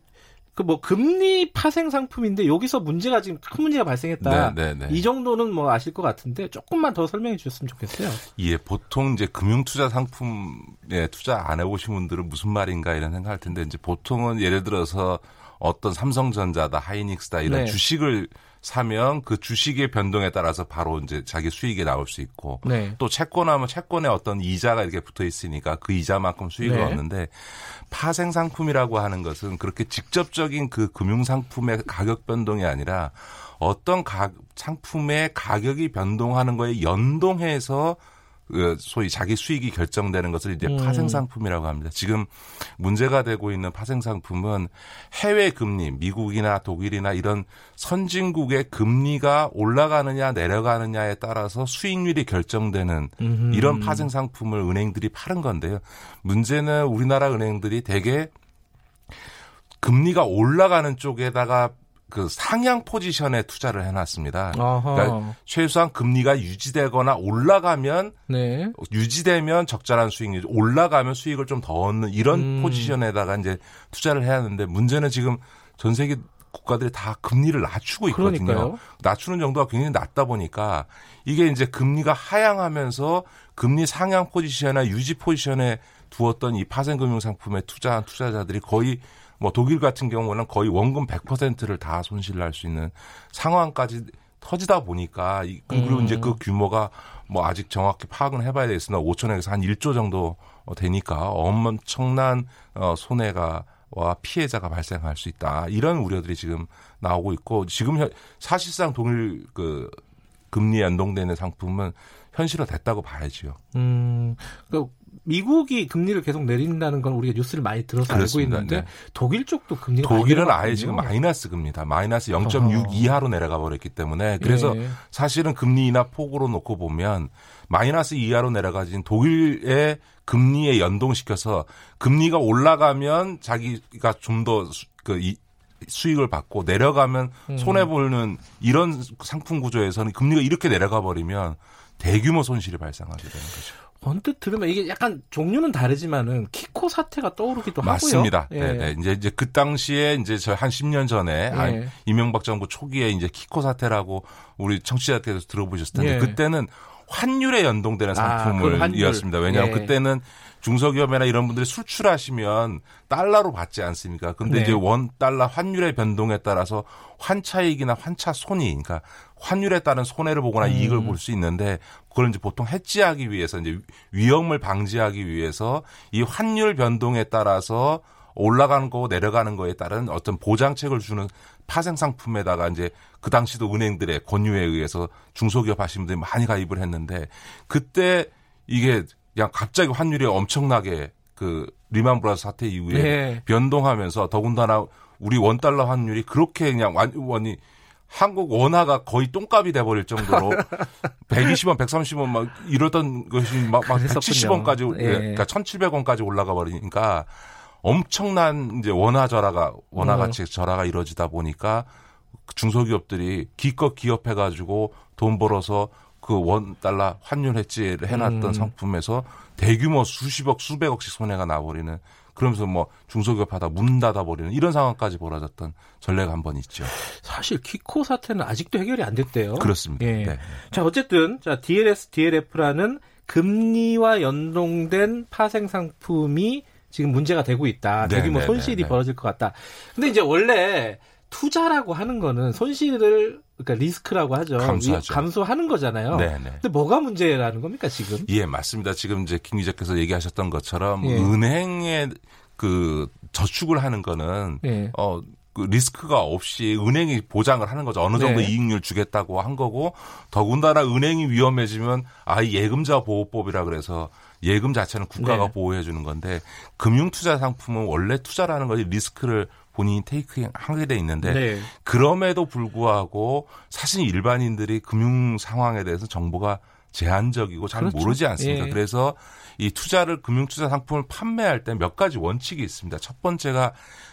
그 뭐 금리 파생 상품인데 여기서 문제가 지금 큰 문제가 발생했다. 네, 네, 네. 이 정도는 뭐 아실 것 같은데 조금만 더 설명해 주셨으면 좋겠어요. 예, 보통 이제 금융 투자 상품에 투자 안 해보신 분들은 무슨 말인가 이런 생각할 텐데 이제 보통은 예를 들어서 어떤 삼성전자다, 하이닉스다 이런 네. 주식을 사면 그 주식의 변동에 따라서 바로 이제 자기 수익이 나올 수 있고 네. 또 채권하면 채권에 어떤 이자가 이렇게 붙어 있으니까 그 이자만큼 수익을 네. 얻는데 파생 상품이라고 하는 것은 그렇게 직접적인 그 금융 상품의 가격 변동이 아니라 어떤 가, 상품의 가격이 변동하는 거에 연동해서 그 소위 자기 수익이 결정되는 것을 이제 음. 파생 상품이라고 합니다. 지금 문제가 되고 있는 파생 상품은 해외 금리, 미국이나 독일이나 이런 선진국의 금리가 올라가느냐 내려가느냐에 따라서 수익률이 결정되는 음흠. 이런 파생 상품을 은행들이 파는 건데요. 문제는 우리나라 은행들이 대개 금리가 올라가는 쪽에다가 그 상향 포지션에 투자를 해놨습니다. 그러니까 최소한 금리가 유지되거나 올라가면 네. 유지되면 적절한 수익률, 올라가면 수익을 좀 더 얻는 이런 음. 포지션에다가 이제 투자를 해야 하는데 문제는 지금 전 세계 국가들이 다 금리를 낮추고 있거든요. 그러니까요. 낮추는 정도가 굉장히 낮다 보니까 이게 이제 금리가 하향하면서 금리 상향 포지션이나 유지 포지션에 두었던 이 파생금융 상품에 투자한 투자자들이 거의 뭐 독일 같은 경우는 거의 원금 100%를 다 손실을 할수 있는 상황까지 터지다 보니까 그리고 음. 이제 그 규모가 뭐 아직 정확히 파악은 해봐야 되겠으나 5천억에서 한 1조 정도 되니까 엄청난 어 손해가 와 피해자가 발생할 수 있다 이런 우려들이 지금 나오고 있고 지금 사실상 동일 그 금리 연동되는 상품은 현실화 됐다고 봐야지요. 음, 그 미국이 금리를 계속 내린다는 건 우리가 뉴스를 많이 들어서 그렇습니다. 알고 있는데 네. 독일 쪽도 금리가 독일은 아예 지금 마이너스 금리다. 마이너스 0.6 이하로 내려가 버렸기 때문에 그래서 예. 사실은 금리 인하 폭으로 놓고 보면 마이너스 이하로 내려가진 독일의 금리에 연동시켜서 금리가 올라가면 자기가 좀 더 그 수익을 받고 내려가면 음. 손해 보는 이런 상품 구조에서는 금리가 이렇게 내려가 버리면 대규모 손실이 발생하게 되는 거죠. 언뜻 들으면 이게 약간 종류는 다르지만은 키코 사태가 떠오르기도 맞습니다. 하고요. 맞습니다. 네, 네. 이제 이제 그 당시에 이제 저 한 10년 전에 예. 이명박 정부 초기에 이제 키코 사태라고 우리 청취자께서 들어보셨을 텐데 예. 그때는 환율에 연동되는 상품을이었습니다. 아, 왜냐하면 예. 그때는 중소기업이나 이런 분들이 수출하시면 달러로 받지 않습니까? 근데 네. 이제 원 달러 환율의 변동에 따라서 환차익이나 환차 손이 그러니까 환율에 따른 손해를 보거나 음. 이익을 볼 수 있는데 그걸 이제 보통 해지하기 위해서 이제 위험을 방지하기 위해서 이 환율 변동에 따라서 올라가는 거 내려가는 거에 따른 어떤 보장책을 주는 파생 상품에다가 이제 그 당시도 은행들의 권유에 의해서 중소기업 하시는 분들이 많이 가입을 했는데 그때 이게 그냥 갑자기 환율이 엄청나게 그 리만 브라더스 사태 이후에 네. 변동하면서 더군다나 우리 원 달러 환율이 그렇게 그냥 완전히 한국 원화가 거의 똥값이 돼버릴 정도로 120원, 130원 막 이러던 것이 막, 막 170원까지, 예. 그러니까 1,700원까지 올라가 버리니까 엄청난 이제 원화 절하가, 원화 가치 절하가 이루어지다 보니까 중소기업들이 기껏 기업해가지고 돈 벌어서 그 원 달러 환율 해지를 해놨던 음. 상품에서 대규모 수십억, 수백억씩 손해가 나버리는 그러면서 뭐 중소기업 하다 문 닫아버리는 이런 상황까지 벌어졌던 전례가 한 번 있죠. 사실 키코 사태는 아직도 해결이 안 됐대요. 그렇습니다. 예. 네. 자, 어쨌든, 자, DLS, DLF라는 금리와 연동된 파생 상품이 지금 문제가 되고 있다. 네, 대규모 네, 손실이 네, 네. 벌어질 것 같다. 근데 이제 원래 투자라고 하는 거는 손실을 그러니까 리스크라고 하죠. 감수하죠. 감수하는 거잖아요. 네네. 네. 근데 뭐가 문제라는 겁니까 지금? 예, 맞습니다. 지금 이제 김 기자께서 얘기하셨던 것처럼 예. 은행에 그 저축을 하는 거는 예. 어. 그 리스크가 없이 은행이 보장을 하는 거죠. 어느 정도 네. 이익률 주겠다고 한 거고 더군다나 은행이 위험해지면 아이 예금자 보호법이라 그래서 예금 자체는 국가가 네. 보호해 주는 건데 금융 투자 상품은 원래 투자라는 것이 리스크를 본인이 테이크하게 돼 있는데 네. 그럼에도 불구하고 사실 일반인들이 금융 상황에 대해서 정보가 제한적이고 잘 그렇죠. 모르지 않습니까? 예. 그래서 이 투자를 금융 투자 상품을 판매할 때 몇 가지 원칙이 있습니다. 첫 번째가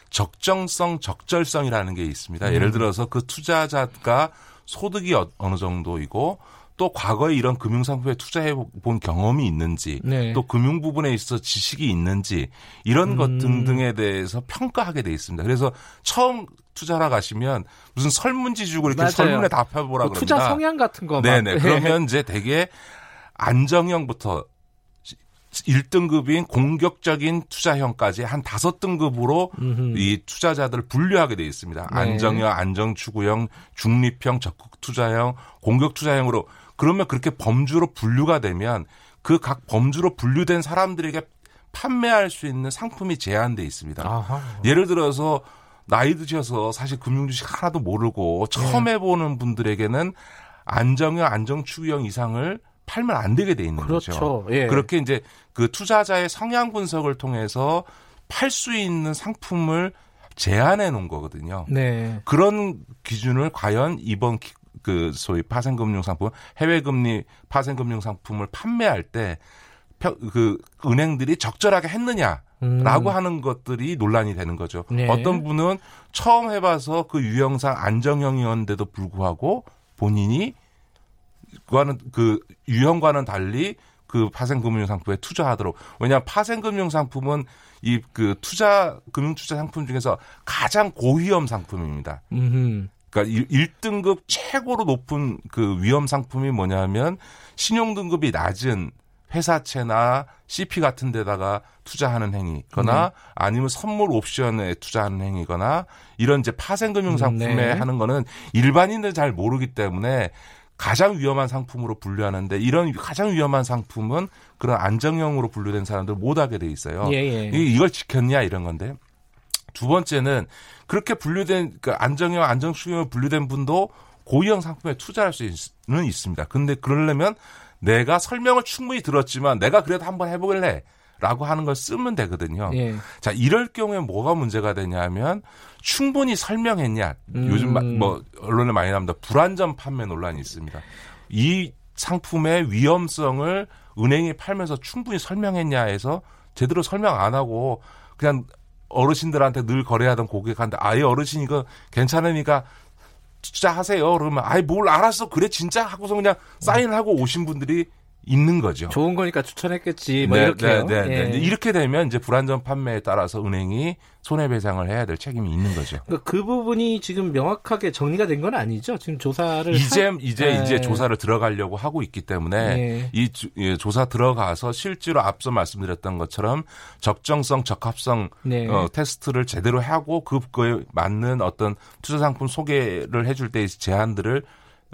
적정성, 적절성이라는 게 있습니다. 음. 예를 들어서 그 투자자가 소득이 어, 어느 정도이고 또 과거에 이런 금융 상품에 투자해 본 경험이 있는지 네. 또 금융 부분에 있어 지식이 있는지 이런 음. 것 등등에 대해서 평가하게 돼 있습니다. 그래서 처음 투자하러 가시면 무슨 설문지 주고 이렇게 맞아요. 설문에 답해 보라 뭐 그럽니다. 투자 성향 같은 거 네네. 그러면 이제 되게 안정형부터 1등급인 공격적인 투자형까지 한 다섯 등급으로 이 투자자들을 분류하게 돼 있습니다. 네. 안정형, 안정추구형, 중립형, 적극 투자형, 공격 투자형으로 그러면 그렇게 범주로 분류가 되면 그 각 범주로 분류된 사람들에게 판매할 수 있는 상품이 제한돼 있습니다. 아하. 예를 들어서 나이 드셔서 사실 금융주식 하나도 모르고 처음 네. 해보는 분들에게는 안정형, 안정추구형 이상을 팔면 안 되게 돼 있는 그렇죠. 거죠. 예. 그렇게 이제 그 투자자의 성향 분석을 통해서 팔 수 있는 상품을 제한해 놓은 거거든요. 네. 그런 기준을 과연 이번 그 소위 파생금융 상품, 해외 금리 파생금융 상품을 판매할 때 그 은행들이 적절하게 했느냐? 라고 음. 하는 것들이 논란이 되는 거죠. 네. 어떤 분은 처음 해봐서 그 유형상 안정형이었는데도 불구하고 본인이 그와는 그 유형과는 달리 그 파생금융 상품에 투자하도록 왜냐하면 파생금융 상품은 이 그 투자 금융 투자 상품 중에서 가장 고위험 상품입니다. 음흠. 그러니까 1등급 최고로 높은 그 위험 상품이 뭐냐면 신용 등급이 낮은 회사채나 CP 같은 데다가 투자하는 행위거나 네. 아니면 선물 옵션에 투자하는 행위거나 이런 이제 파생금융 상품에 네. 하는 거는 일반인들 잘 모르기 때문에 가장 위험한 상품으로 분류하는데 이런 가장 위험한 상품은 그런 안정형으로 분류된 사람들 못 하게 돼 있어요. 예, 예. 이걸 지켰냐 이런 건데 두 번째는 그렇게 분류된 그 안정형 안정수형으로 분류된 분도 고위험 상품에 투자할 수는 있습니다. 근데 그러려면 내가 설명을 충분히 들었지만 내가 그래도 한번 해보길래 라고 하는 걸 쓰면 되거든요. 예. 자, 이럴 경우에 뭐가 문제가 되냐면 충분히 설명했냐. 음. 요즘 뭐 언론에 많이 나옵니다. 불안전 판매 논란이 있습니다. 이 상품의 위험성을 은행이 팔면서 충분히 설명했냐 해서 제대로 설명 안 하고 그냥 어르신들한테 늘 거래하던 고객한테 아예 어르신 이거 괜찮으니까 투자하세요. 그러면 아예 뭘 알았어. 그래 진짜 하고서 그냥 사인을 하고 오신 분들이 있는 거죠. 좋은 거니까 추천했겠지. 뭐 네, 이렇게요. 네, 네, 네. 예. 이렇게 되면 이제 불안전 판매에 따라서 은행이 손해배상을 해야 될 책임이 있는 거죠. 그러니까 그 부분이 지금 명확하게 정리가 된 건 아니죠. 지금 조사를 이제 하... 이제 네. 이제 조사를 들어가려고 하고 있기 때문에 네. 이 주, 예, 조사 들어가서 실제로 앞서 말씀드렸던 것처럼 적정성, 적합성 네. 어, 테스트를 제대로 하고 그거에 맞는 어떤 투자 상품 소개를 해줄 때의 제한들을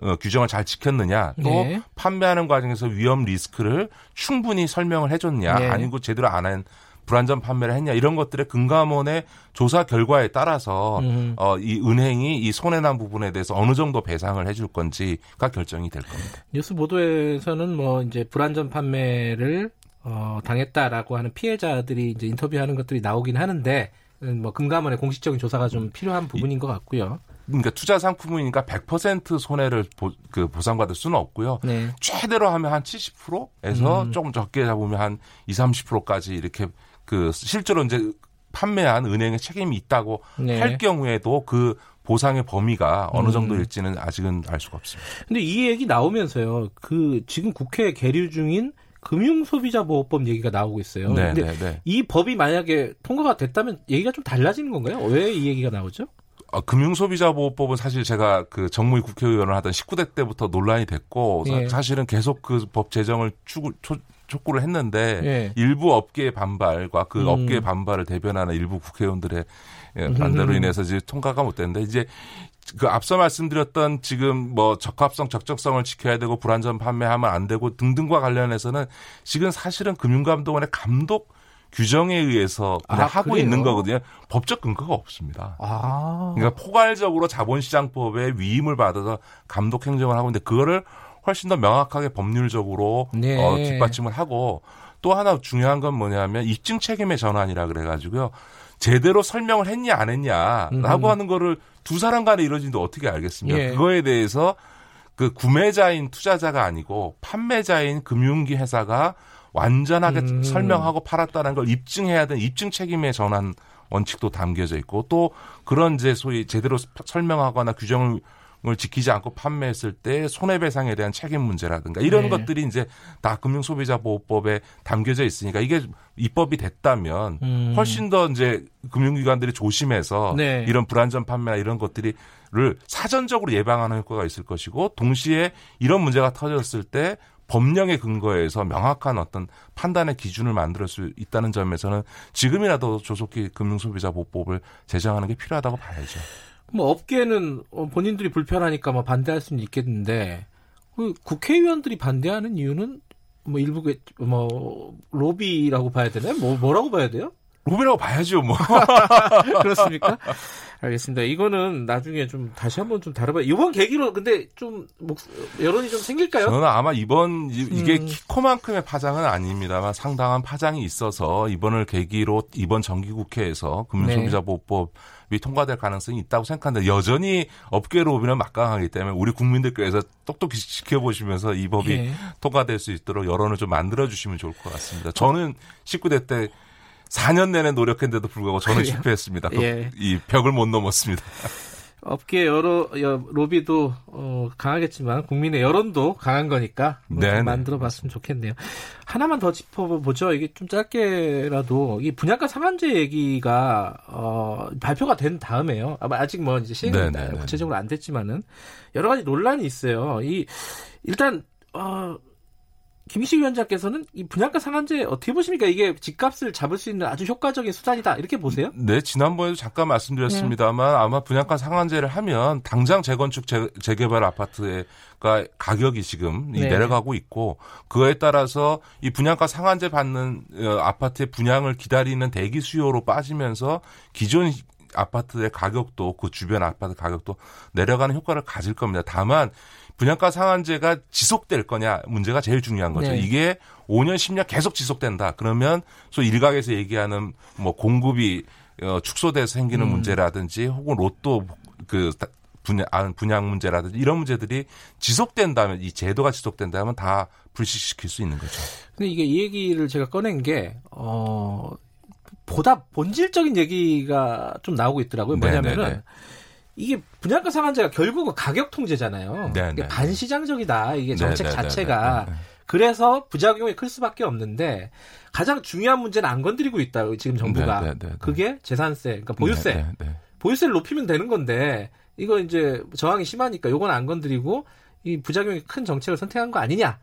어, 규정을 잘 지켰느냐 또 네. 판매하는 과정에서 위험 리스크를 충분히 설명을 해줬냐 네. 아니고 제대로 안 한 불안전 판매를 했냐 이런 것들의 금감원의 조사 결과에 따라서 음. 어, 이 은행이 이 손해난 부분에 대해서 어느 정도 배상을 해줄 건지가 결정이 될 겁니다. 뉴스 보도에서는 뭐 이제 불안전 판매를 어, 당했다라고 하는 피해자들이 이제 인터뷰하는 것들이 나오긴 하는데 음, 뭐 금감원의 공식적인 조사가 좀 필요한 부분인 것 같고요. 그러니까 투자 상품이니까 100% 손해를 보, 그 보상받을 수는 없고요. 네. 최대로 하면 한 70%에서 음. 조금 적게 잡으면 한 20, 30%까지 이렇게 그 실제로 이제 판매한 은행의 책임이 있다고 네. 할 경우에도 그 보상의 범위가 어느 음. 정도일지는 아직은 알 수가 없습니다. 근데 이 얘기 나오면서요. 그 지금 국회에 계류 중인 금융소비자보호법 얘기가 나오고 있어요. 네, 근데 네, 네. 이 법이 만약에 통과가 됐다면 얘기가 좀 달라지는 건가요? 왜 이 얘기가 나오죠? 아, 금융소비자보호법은 사실 제가 그 정무위 국회의원을 하던 19대 때부터 논란이 됐고 예. 사실은 계속 그 법 제정을 추구, 초, 촉구를 했는데 예. 일부 업계의 반발과 그 음. 업계의 반발을 대변하는 일부 국회의원들의 예, 반대로 인해서 이제 통과가 못 됐는데 이제 그 앞서 말씀드렸던 지금 뭐 적합성, 적정성을 지켜야 되고 불안전 판매하면 안 되고 등등과 관련해서는 지금 사실은 금융감독원의 감독 규정에 의해서 그냥 아, 하고 그래요? 있는 거거든요. 법적 근거가 없습니다. 아. 그러니까 포괄적으로 자본시장법에 위임을 받아서 감독 행정을 하고 있는데 그거를 훨씬 더 명확하게 법률적으로 네. 어, 뒷받침을 하고 또 하나 중요한 건 뭐냐면 입증 책임의 전환이라 그래가지고요. 제대로 설명을 했냐 안 했냐라고 음. 하는 거를 두 사람 간에 이루어진데 어떻게 알겠습니까? 예. 그거에 대해서 그 구매자인 투자자가 아니고 판매자인 금융기 회사가 완전하게 음. 설명하고 팔았다는 걸 입증해야 되는 입증 책임의 전환 원칙도 담겨져 있고 또 그런 이제 소위 제대로 설명하거나 규정을 지키지 않고 판매했을 때 손해배상에 대한 책임 문제라든가 이런 네. 것들이 이제 다 금융소비자보호법에 담겨져 있으니까 이게 입법이 됐다면 음. 훨씬 더 이제 금융기관들이 조심해서 네. 이런 불안전 판매나 이런 것들이 를 사전적으로 예방하는 효과가 있을 것이고 동시에 이런 문제가 터졌을 때 법령의 근거에서 명확한 어떤 판단의 기준을 만들 수 있다는 점에서는 지금이라도 조속히 금융소비자보호법을 제정하는 게 필요하다고 봐야죠. 뭐 업계는 어, 본인들이 불편하니까 뭐 반대할 수는 있겠는데 그 국회의원들이 반대하는 이유는 뭐 일부 뭐 로비라고 봐야 되나요? 뭐 뭐라고 봐야 돼요? 로비라고 봐야죠, 뭐. 그렇습니까? 알겠습니다. 이거는 나중에 좀 다시 한번 좀 다뤄봐요. 이번 계기로 근데 좀 목, 여론이 좀 생길까요? 저는 아마 이번 이게 음. 키코만큼의 파장은 아닙니다만 상당한 파장이 있어서 이번을 계기로 이번 정기국회에서 금융소비자보호법 이 통과될 가능성이 있다고 생각하는데 여전히 업계 로비는 막강하기 때문에 우리 국민들께서 똑똑히 지켜보시면서 이 법이 예. 통과될 수 있도록 여론을 좀 만들어 주시면 좋을 것 같습니다. 저는 19대 때 4년 내내 노력했는데도 불구하고 저는 그래요? 실패했습니다. 예. 이 벽을 못 넘었습니다. 업계 여러 로비도 어, 강하겠지만 국민의 여론도 강한 거니까 네, 만들어봤으면 좋겠네요. 하나만 더 짚어보죠. 이게 좀 짧게라도 이 분양가 상한제 얘기가 어, 발표가 된 다음에요. 아직 뭐 이제 시행이 구체적으로 안 됐지만은 여러 가지 논란이 있어요. 이 일단 어, 김희식 위원장께서는 이 분양가 상한제 어떻게 보십니까? 이게 집값을 잡을 수 있는 아주 효과적인 수단이다 이렇게 보세요? 네, 지난번에도 잠깐 말씀드렸습니다만 네. 아마 분양가 상한제를 하면 당장 재건축 재, 재개발 아파트가 가격이 지금 네. 내려가고 있고 그거에 따라서 이 분양가 상한제 받는 어, 아파트의 분양을 기다리는 대기 수요로 빠지면서 기존 아파트의 가격도 그 주변 아파트 가격도 내려가는 효과를 가질 겁니다. 다만 분양가 상한제가 지속될 거냐 문제가 제일 중요한 거죠. 네. 이게 5년 10년 계속 지속된다. 그러면 소 일각에서 얘기하는 뭐 공급이 어, 축소돼서 생기는 음. 문제라든지 혹은 로또 그 분양, 아, 분양 문제라든지 이런 문제들이 지속된다면 이 제도가 지속된다면 다 불식시킬 수 있는 거죠. 근데 이게 이 얘기를 제가 꺼낸 게 어, 보다 본질적인 얘기가 좀 나오고 있더라고요. 네, 뭐냐면은 네네네. 이게 분양가 상한제가 결국은 가격 통제잖아요. 네, 이게 네, 네. 반시장적이다. 이게 네, 정책 자체가. 그래서 부작용이 클 수밖에 없는데 가장 중요한 문제는 안 건드리고 있다. 지금 정부가. 그게 재산세, 그러니까 보유세. 보유세를 높이면 되는 건데 이거 이제 저항이 심하니까 요건 안 건드리고 이 부작용이 큰 정책을 선택한 거 아니냐.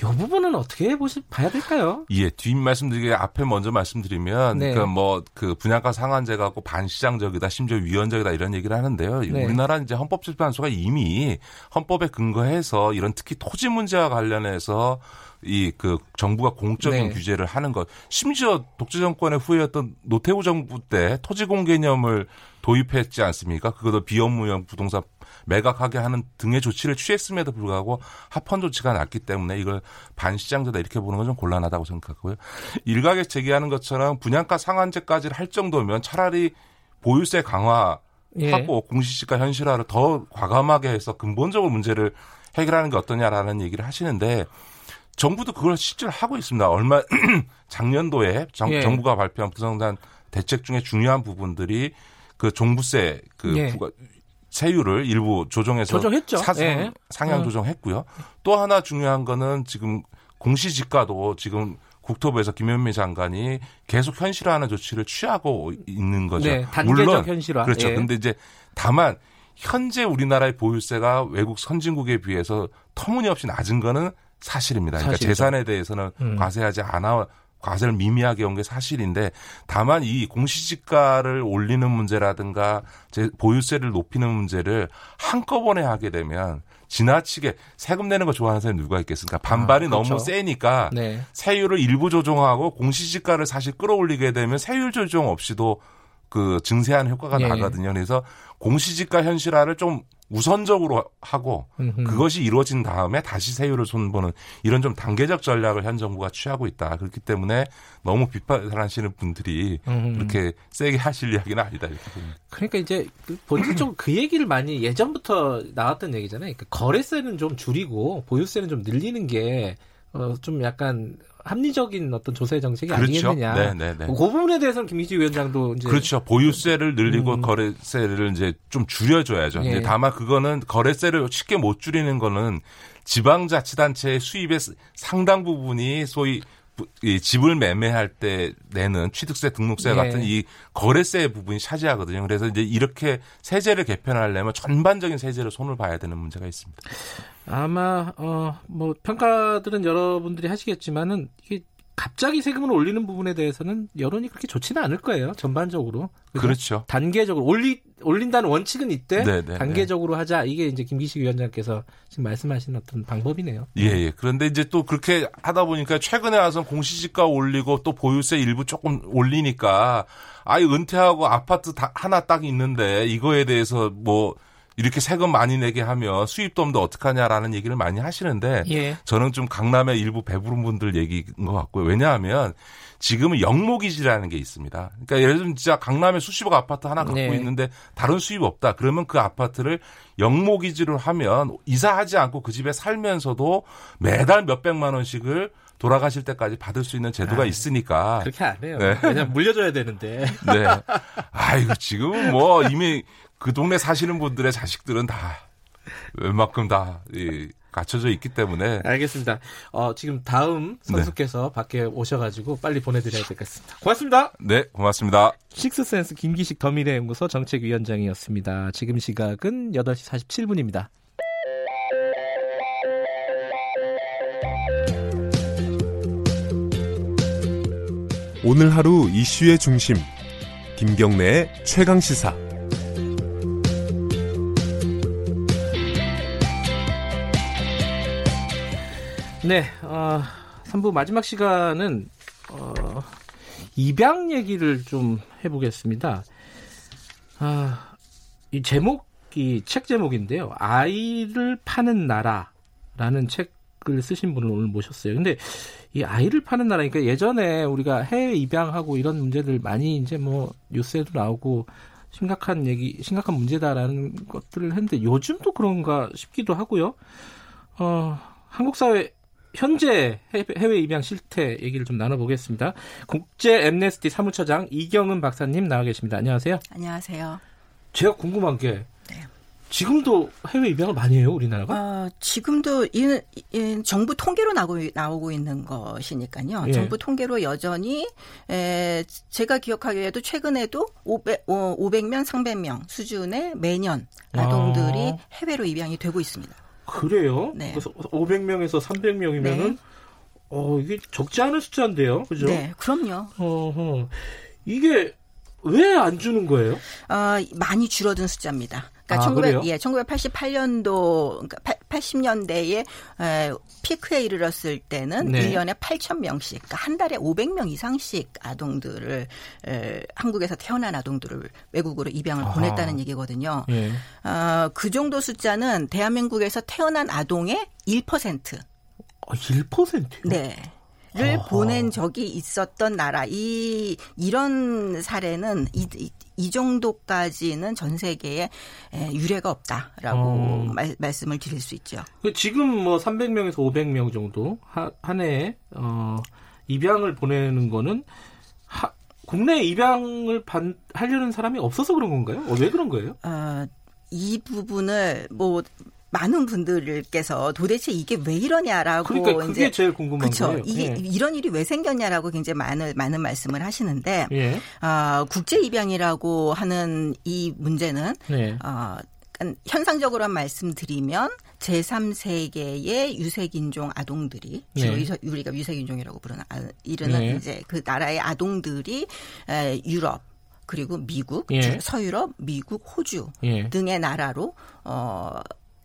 이 부분은 어떻게 보시 봐야 될까요? 예, 뒷 말씀드리게 앞에 먼저 말씀드리면 네. 그러니까 뭐 그 분양가 상한제 갖고 반시장적이다, 심지어 위헌적이다 이런 얘기를 하는데요. 네. 우리나라 이제 헌법재판소가 이미 헌법에 근거해서 이런 특히 토지 문제와 관련해서 이 그 정부가 공적인 네. 규제를 하는 것 심지어 독재 정권의 후예였던 노태우 정부 때 토지 공개념을 도입했지 않습니까? 그것도 비업무형 부동산 매각하게 하는 등의 조치를 취했음에도 불구하고 합헌 조치가 났기 때문에 이걸 반시장제다 이렇게 보는 건 좀 곤란하다고 생각하고요. 일각에 제기하는 것처럼 분양가 상한제까지를 할 정도면 차라리 보유세 강화 예. 하고 공시지가 현실화를 더 과감하게 해서 근본적으로 문제를 해결하는 게 어떠냐라는 얘기를 하시는데 정부도 그걸 실제로 하고 있습니다. 얼마 작년도에 정, 예. 부가 발표한 부동산 대책 중에 중요한 부분들이 그 종부세 그 예. 부가 세율을 일부 조정해서 조정했죠. 사상, 네. 상향 어. 조정했고요. 또 하나 중요한 거는 지금 공시지가도 지금 국토부에서 김현미 장관이 계속 현실화하는 조치를 취하고 있는 거죠. 네, 물론 현실화. 그렇죠. 예. 근데 이제 다만 현재 우리나라의 보유세가 외국 선진국에 비해서 터무니없이 낮은 거는 사실입니다. 그러니까 사실이죠. 재산에 대해서는 음. 과세하지 않아 과세를 미미하게 온 게 사실인데 다만 이 공시지가를 올리는 문제라든가 보유세를 높이는 문제를 한꺼번에 하게 되면 지나치게 세금 내는 거 좋아하는 사람이 누가 있겠습니까? 반발이 아, 그렇죠. 너무 세니까 네. 세율을 일부 조정하고 공시지가를 사실 끌어올리게 되면 세율 조정 없이도 그 증세하는 효과가 예. 나거든요. 그래서 공시지가 현실화를 좀 우선적으로 하고 음흠. 그것이 이루어진 다음에 다시 세율을 손보는 이런 좀 단계적 전략을 현 정부가 취하고 있다. 그렇기 때문에 너무 비판하시는 분들이 음흠. 그렇게 세게 하실 이야기는 아니다 이렇게 봅니다. 그러니까 이제 그 본질적으로 그 얘기를 많이 예전부터 나왔던 얘기잖아요. 그러니까 거래세는 좀 줄이고 보유세는 좀 늘리는 게 어, 좀 약간 합리적인 어떤 조세 정책이 그렇죠. 아니겠느냐. 네, 네, 네. 그 부분에 대해서는 김기지 위원장도 이제 그렇죠. 보유세를 늘리고 음. 거래세를 이제 좀 줄여줘야죠. 예. 다만 그거는 거래세를 쉽게 못 줄이는 거는 지방자치단체의 수입의 상당 부분이 소위 이 집을 매매할 때 내는 취득세, 등록세 네. 같은 이 거래세 부분이 차지하거든요. 그래서 이제 이렇게 세제를 개편하려면 전반적인 세제를 손을 봐야 되는 문제가 있습니다. 아마 어 뭐 평가들은 여러분들이 하시겠지만은 이게 갑자기 세금을 올리는 부분에 대해서는 여론이 그렇게 좋지는 않을 거예요. 전반적으로. 그렇죠. 단계적으로 올리 올린다는 원칙은 있대. 네네, 네, 단계적으로 하자. 이게 이제 김기식 위원장께서 지금 말씀하신 어떤 방법이네요. 예, 예. 그런데 이제 또 그렇게 하다 보니까 최근에 와서 공시지가 올리고 또 보유세 일부 조금 올리니까 아예 은퇴하고 아파트 다 하나 딱 있는데 이거에 대해서 뭐 이렇게 세금 많이 내게 하면 수입도 없는데 어떡하냐라는 얘기를 많이 하시는데 예. 저는 좀 강남의 일부 배부른 분들 얘기인 것 같고요. 왜냐하면 지금은 영목이지라는 게 있습니다. 그러니까 예를 들면 진짜 강남에 수십억 아파트 하나 갖고 네. 있는데 다른 수입 없다. 그러면 그 아파트를 영목이지로 하면 이사하지 않고 그 집에 살면서도 매달 몇백만 원씩을 돌아가실 때까지 받을 수 있는 제도가 아, 있으니까. 그렇게 안 해요. 네. 그냥 물려줘야 되는데. 네. 아이고, 지금은 뭐 이미 그 동네 사시는 분들의 자식들은 다 웬만큼 다 이, 갖춰져 있기 때문에. 알겠습니다. 어, 지금 다음 선수께서 네. 밖에 오셔가지고 빨리 보내드려야 되겠습니다. 고맙습니다. 네, 고맙습니다. 식스센스 김기식 더미래연구소 정책위원장이었습니다. 지금 시각은 8시 47분입니다. 오늘 하루 이슈의 중심. 김경래의 최강 시사. 네, 어, 3부 마지막 시간은 어, 입양 얘기를 좀 해보겠습니다. 아, 이 제목이 책 제목인데요. 아이를 파는 나라라는 책을 쓰신 분을 오늘 모셨어요. 근데 이 아이를 파는 나라니까 예전에 우리가 해외 입양하고 이런 문제들 많이 이제 뭐 뉴스에도 나오고 심각한 얘기, 심각한 문제다라는 것들을 했는데 요즘도 그런가 싶기도 하고요. 어, 한국 사회 현재 해외 입양 실태 얘기를 좀 나눠보겠습니다. 국제 엠네스티 사무처장 이경은 박사님 나와 계십니다. 안녕하세요. 안녕하세요. 제가 궁금한 게 네. 지금도 해외 입양을 많이 해요, 우리나라가? 어, 지금도 이, 이, 정부 통계로 나오고, 나오고 있는 것이니까요. 예. 정부 통계로 여전히 에, 제가 기억하기에도 최근에도 500, 어, 500명, 300명 수준의 매년 아동들이 아. 해외로 입양이 되고 있습니다. 그래요? 네. 그래서 500명에서 300명이면은 네. 어, 이게 적지 않은 숫자인데요. 그죠? 네, 그럼요. 어허. 이게 왜 안 주는 거예요? 어, 많이 줄어든 숫자입니다. 그러니까 아, 1900, 예, 1988년도 그러니까 80년대에 에, 피크에 이르렀을 때는 네. 1년에 8천 명씩, 그러니까 한 달에 500명 이상씩 아동들을 에, 한국에서 태어난 아동들을 외국으로 입양을 아하. 보냈다는 얘기거든요. 예. 어, 그 정도 숫자는 대한민국에서 태어난 아동의 1%. 아, 1%요? 네. 를. 보낸 적이 있었던 나라 이 이런 사례는 이, 이, 이 정도까지는 전 세계에 유례가 없다라고 어. 말, 말씀을 드릴 수 있죠. 그 지금 뭐 300명에서 500명 정도 하, 한 해에 어, 입양을 보내는 거는 하, 국내 입양을 반, 하려는 사람이 없어서 그런 건가요? 어, 왜 그런 거예요? 어, 이 부분을 뭐 많은 분들께서 도대체 이게 왜 이러냐라고 그러니까 그게 이제 제일 궁금한 그렇죠. 거예요. 이게 예. 이런 일이 왜 생겼냐라고 굉장히 많은 많은 말씀을 하시는데 예. 어, 국제 입양이라고 하는 이 문제는 예. 어, 현상적으로만 말씀드리면 제3세계의 유색인종 아동들이 주로 네. 우리가 유색인종이라고 부르는 아, 이르는 네. 이제 그 나라의 아동들이 에, 유럽 그리고 미국, 예. 서유럽, 미국, 호주 예. 등의 나라로 어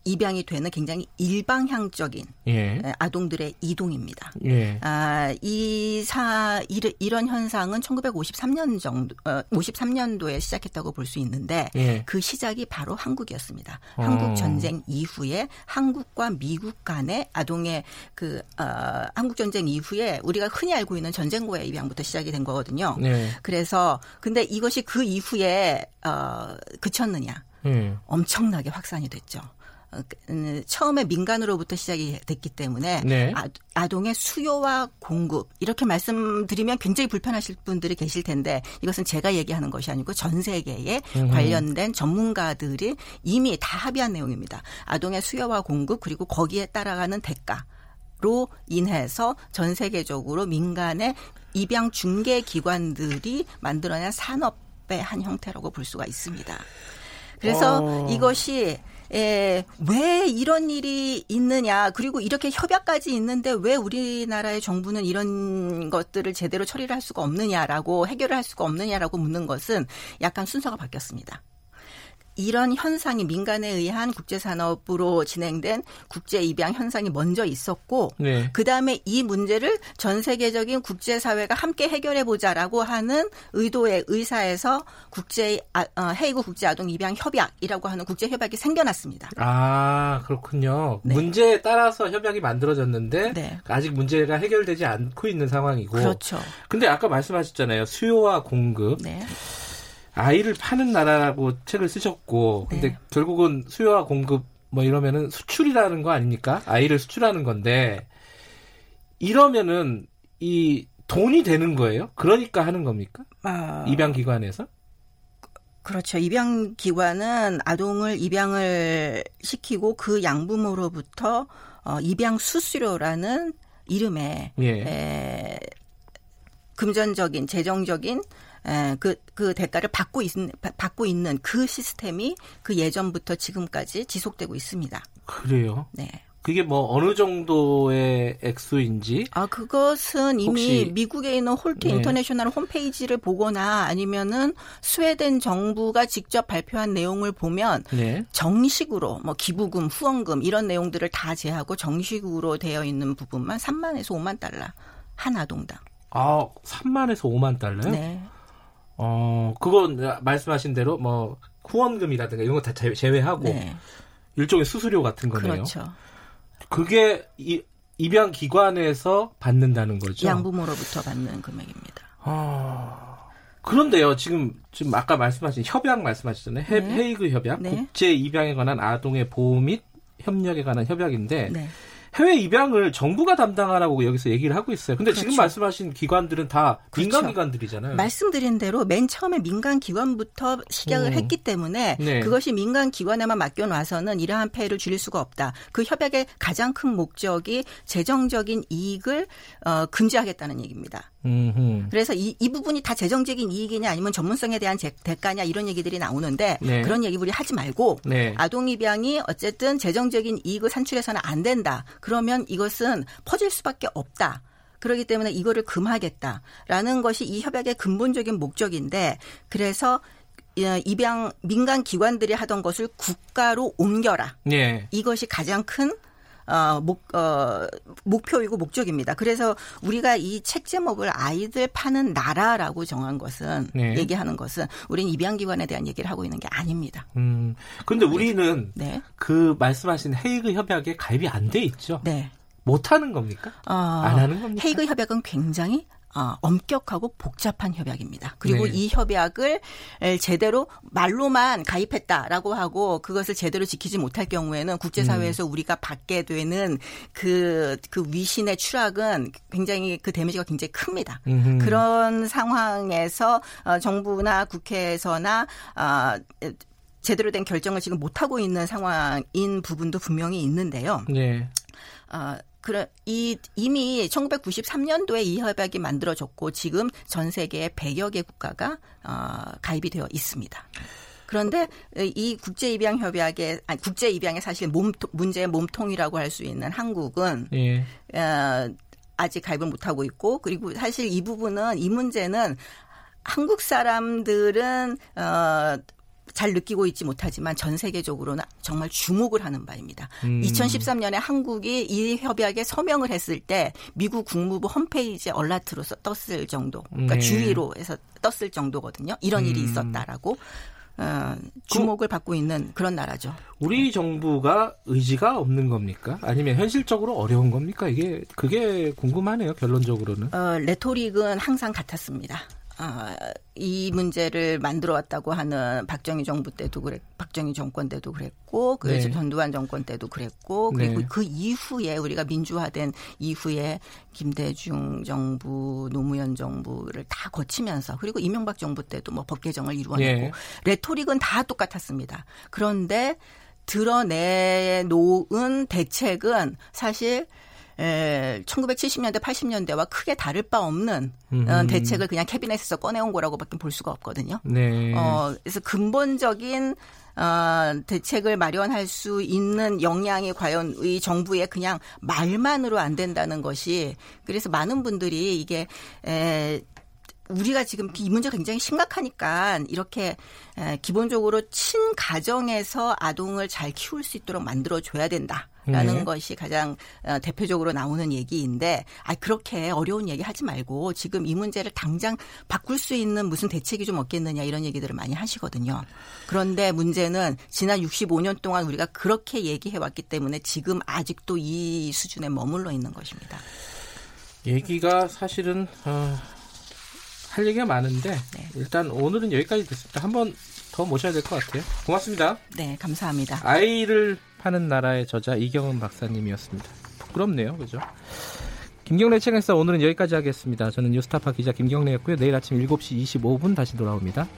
입양이 되는 굉장히 일방향적인 예. 아동들의 이동입니다. 예. 아, 이사 이런 현상은 1953년 정도 어, 53년도에 시작했다고 볼 수 있는데 예. 그 시작이 바로 한국이었습니다. 어. 한국 전쟁 이후에 한국과 미국 간의 아동의 그 어, 한국 전쟁 이후에 우리가 흔히 알고 있는 전쟁고의 입양부터 시작이 된 거거든요. 예. 그래서 근데 이것이 그 이후에 어, 그쳤느냐? 예. 엄청나게 확산이 됐죠. 음, 처음에 민간으로부터 시작이 됐기 때문에 네. 아, 동의 수요와 공급 이렇게 말씀드리면 굉장히 불편하실 분들이 계실 텐데 이것은 제가 얘기하는 것이 아니고 전 세계에 음. 관련된 전문가들이 이미 다 합의한 내용입니다. 아동의 수요와 공급 그리고 거기에 따라가는 대가. 로 인해서 전 세계적으로 민간의 입양 중개 기관들이 만들어낸 산업의 한 형태라고 볼 수가 있습니다. 그래서 어. 이것이 예, 왜 이런 일이 있느냐, 그리고 이렇게 협약까지 있는데 왜 우리나라의 정부는 이런 것들을 제대로 처리를 할 수가 없느냐라고 해결을 할 수가 없느냐라고 묻는 것은 약간 순서가 바뀌었습니다. 이런 현상이 민간에 의한 국제산업으로 진행된 국제 입양 현상이 먼저 있었고 네. 그다음에 이 문제를 전 세계적인 국제사회가 함께 해결해 보자라고 하는 의도의 의사에서 국제 아, 어, 헤이그 국제 아동 입양 협약이라고 하는 국제 협약이 생겨났습니다. 아 그렇군요. 네. 문제에 따라서 협약이 만들어졌는데 네. 아직 문제가 해결되지 않고 있는 상황이고. 그렇죠. 근데 아까 말씀하셨잖아요. 수요와 공급. 네. 아이를 파는 나라라고 책을 쓰셨고 근데 네. 결국은 수요와 공급 뭐 이러면은 수출이라는 거 아닙니까? 아이를 수출하는 건데 이러면은 이 돈이 되는 거예요? 그러니까 하는 겁니까? 아... 입양 기관에서? 그렇죠. 입양 기관은 아동을 입양을 시키고 그 양부모로부터 어, 입양 수수료라는 이름의 예. 에, 금전적인 재정적인 그, 그 대가를 받고, 있, 받고 있는 그 시스템이 그 예전부터 지금까지 지속되고 있습니다. 그래요? 네. 그게 뭐 어느 정도의 액수인지? 아 그것은 이미 미국에 있는 홀트 네. 인터내셔널 홈페이지를 보거나 아니면은 스웨덴 정부가 직접 발표한 내용을 보면 네. 정식으로 뭐 기부금, 후원금 이런 내용들을 다 제하고 정식으로 되어 있는 부분만 3만에서 5만 달러 한 아동당. 아 3만에서 5만 달러요? 네. 어, 그건 말씀하신 대로 뭐 후원금이라든가 이런 거 다 제외하고 네. 일종의 수수료 같은 거네요. 그렇죠. 그게 이, 입양 기관에서 받는다는 거죠. 양부모로부터 받는 금액입니다. 아. 그런데요, 지금 지금 아까 말씀하신 협약 말씀하셨잖아요. 네. 헤이그 협약, 네. 국제 입양에 관한 아동의 보호 및 협력에 관한 협약인데 네. 해외 입양을 정부가 담당하라고 여기서 얘기를 하고 있어요. 근데 그렇죠. 지금 말씀하신 기관들은 다 그렇죠. 민간 기관들이잖아요. 말씀드린 대로 맨 처음에 민간 기관부터 시작을 오. 했기 때문에 네. 그것이 민간 기관에만 맡겨놔서는 이러한 폐해를 줄일 수가 없다. 그 협약의 가장 큰 목적이 재정적인 이익을 어, 금지하겠다는 얘기입니다. 음흠. 그래서 이, 이 부분이 다 재정적인 이익이냐 아니면 전문성에 대한 제, 대가냐 이런 얘기들이 나오는데 네. 그런 얘기 우리 하지 말고 네. 아동 입양이 어쨌든 재정적인 이익을 산출해서는 안 된다. 그러면 이것은 퍼질 수밖에 없다. 그렇기 때문에 이거를 금하겠다라는 것이 이 협약의 근본적인 목적인데 그래서 어, 입양 민간 기관들이 하던 것을 국가로 옮겨라. 네. 이것이 가장 큰 어, 목, 어, 목표이고 목적입니다. 그래서 우리가 이 책 제목을 아이들 파는 나라라고 정한 것은 네. 얘기하는 것은 우리는 입양기관에 대한 얘기를 하고 있는 게 아닙니다. 음. 근데 우리는 네. 그 말씀하신 헤이그 협약에 가입이 안 돼 있죠. 네. 못 하는 겁니까? 어, 안 하는 겁니까? 헤이그 협약은 굉장히 어, 엄격하고 복잡한 협약입니다. 그리고 네. 이 협약을 제대로 말로만 가입했다라고 하고 그것을 제대로 지키지 못할 경우에는 국제사회에서 음. 우리가 받게 되는 그, 그 위신의 추락은 굉장히 그 데미지가 굉장히 큽니다. 음흠. 그런 상황에서 어, 정부나 국회에서나 어, 제대로 된 결정을 지금 못하고 있는 상황인 부분도 분명히 있는데요. 네. 어, 그래 이 이미 1993년도에 이 협약이 만들어졌고 지금 전 세계에 100여 개 국가가 어, 가입이 되어 있습니다. 그런데 이 국제 입양 협약에 아니 국제 입양의 사실 몸 문제의 몸통이라고 할 수 있는 한국은 예. 어, 아직 가입을 못 하고 있고 그리고 사실 이 부분은 이 문제는 한국 사람들은 어 잘 느끼고 있지 못하지만 전 세계적으로는 정말 주목을 하는 바입니다. 음. 2013년에 한국이 이 협약에 서명을 했을 때 미국 국무부 홈페이지에 얼라트로 떴을 정도, 그러니까 네. 주위로 해서 떴을 정도거든요. 이런 음. 일이 있었다라고. 어, 주목을 그, 받고 있는 그런 나라죠. 우리 정부가 의지가 없는 겁니까? 아니면 현실적으로 어려운 겁니까? 이게 그게 궁금하네요. 결론적으로는. 어, 레토릭은 항상 같았습니다. 어, 이 문제를 만들어 왔다고 하는 박정희 정부 때도 그랬, 박정희 정권 때도 그랬고, 그 네. 전두환 정권 때도 그랬고, 그리고 네. 그 이후에 우리가 민주화된 이후에 김대중 정부, 노무현 정부를 다 거치면서 그리고 이명박 정부 때도 뭐 법 개정을 이루어내고 네. 레토릭은 다 똑같았습니다. 그런데 드러내 놓은 대책은 사실 에, 1970년대, 80년대와 크게 다를 바 없는 어, 대책을 그냥 캐비넷에서 꺼내온 거라고밖에 볼 수가 없거든요. 네. 어, 그래서 근본적인 어, 대책을 마련할 수 있는 역량이 과연 이 정부의 그냥 말만으로 안 된다는 것이 그래서 많은 분들이 이게 에, 우리가 지금 이 문제 가 굉장히 심각하니까 이렇게 기본적으로 친가정에서 아동을 잘 키울 수 있도록 만들어줘야 된다. 라는 네. 것이 가장 어, 대표적으로 나오는 얘기인데 아 그렇게 어려운 얘기 하지 말고 지금 이 문제를 당장 바꿀 수 있는 무슨 대책이 좀 없겠느냐 이런 얘기들을 많이 하시거든요. 그런데 문제는 지난 65년 동안 우리가 그렇게 얘기해 왔기 때문에 지금 아직도 이 수준에 머물러 있는 것입니다. 얘기가 사실은 어, 할 얘기가 많은데 네. 일단 오늘은 여기까지 됐습니다. 한번 더 모셔야 될 것 같아요. 고맙습니다. 네, 감사합니다. 아이를 파는 나라의 저자 이경은 박사님이었습니다. 부끄럽네요, 그죠? 김경래 책에서 오늘은 여기까지 하겠습니다. 저는 뉴스타파 기자 김경래였고요. 내일 아침 7시 25분 다시 돌아옵니다.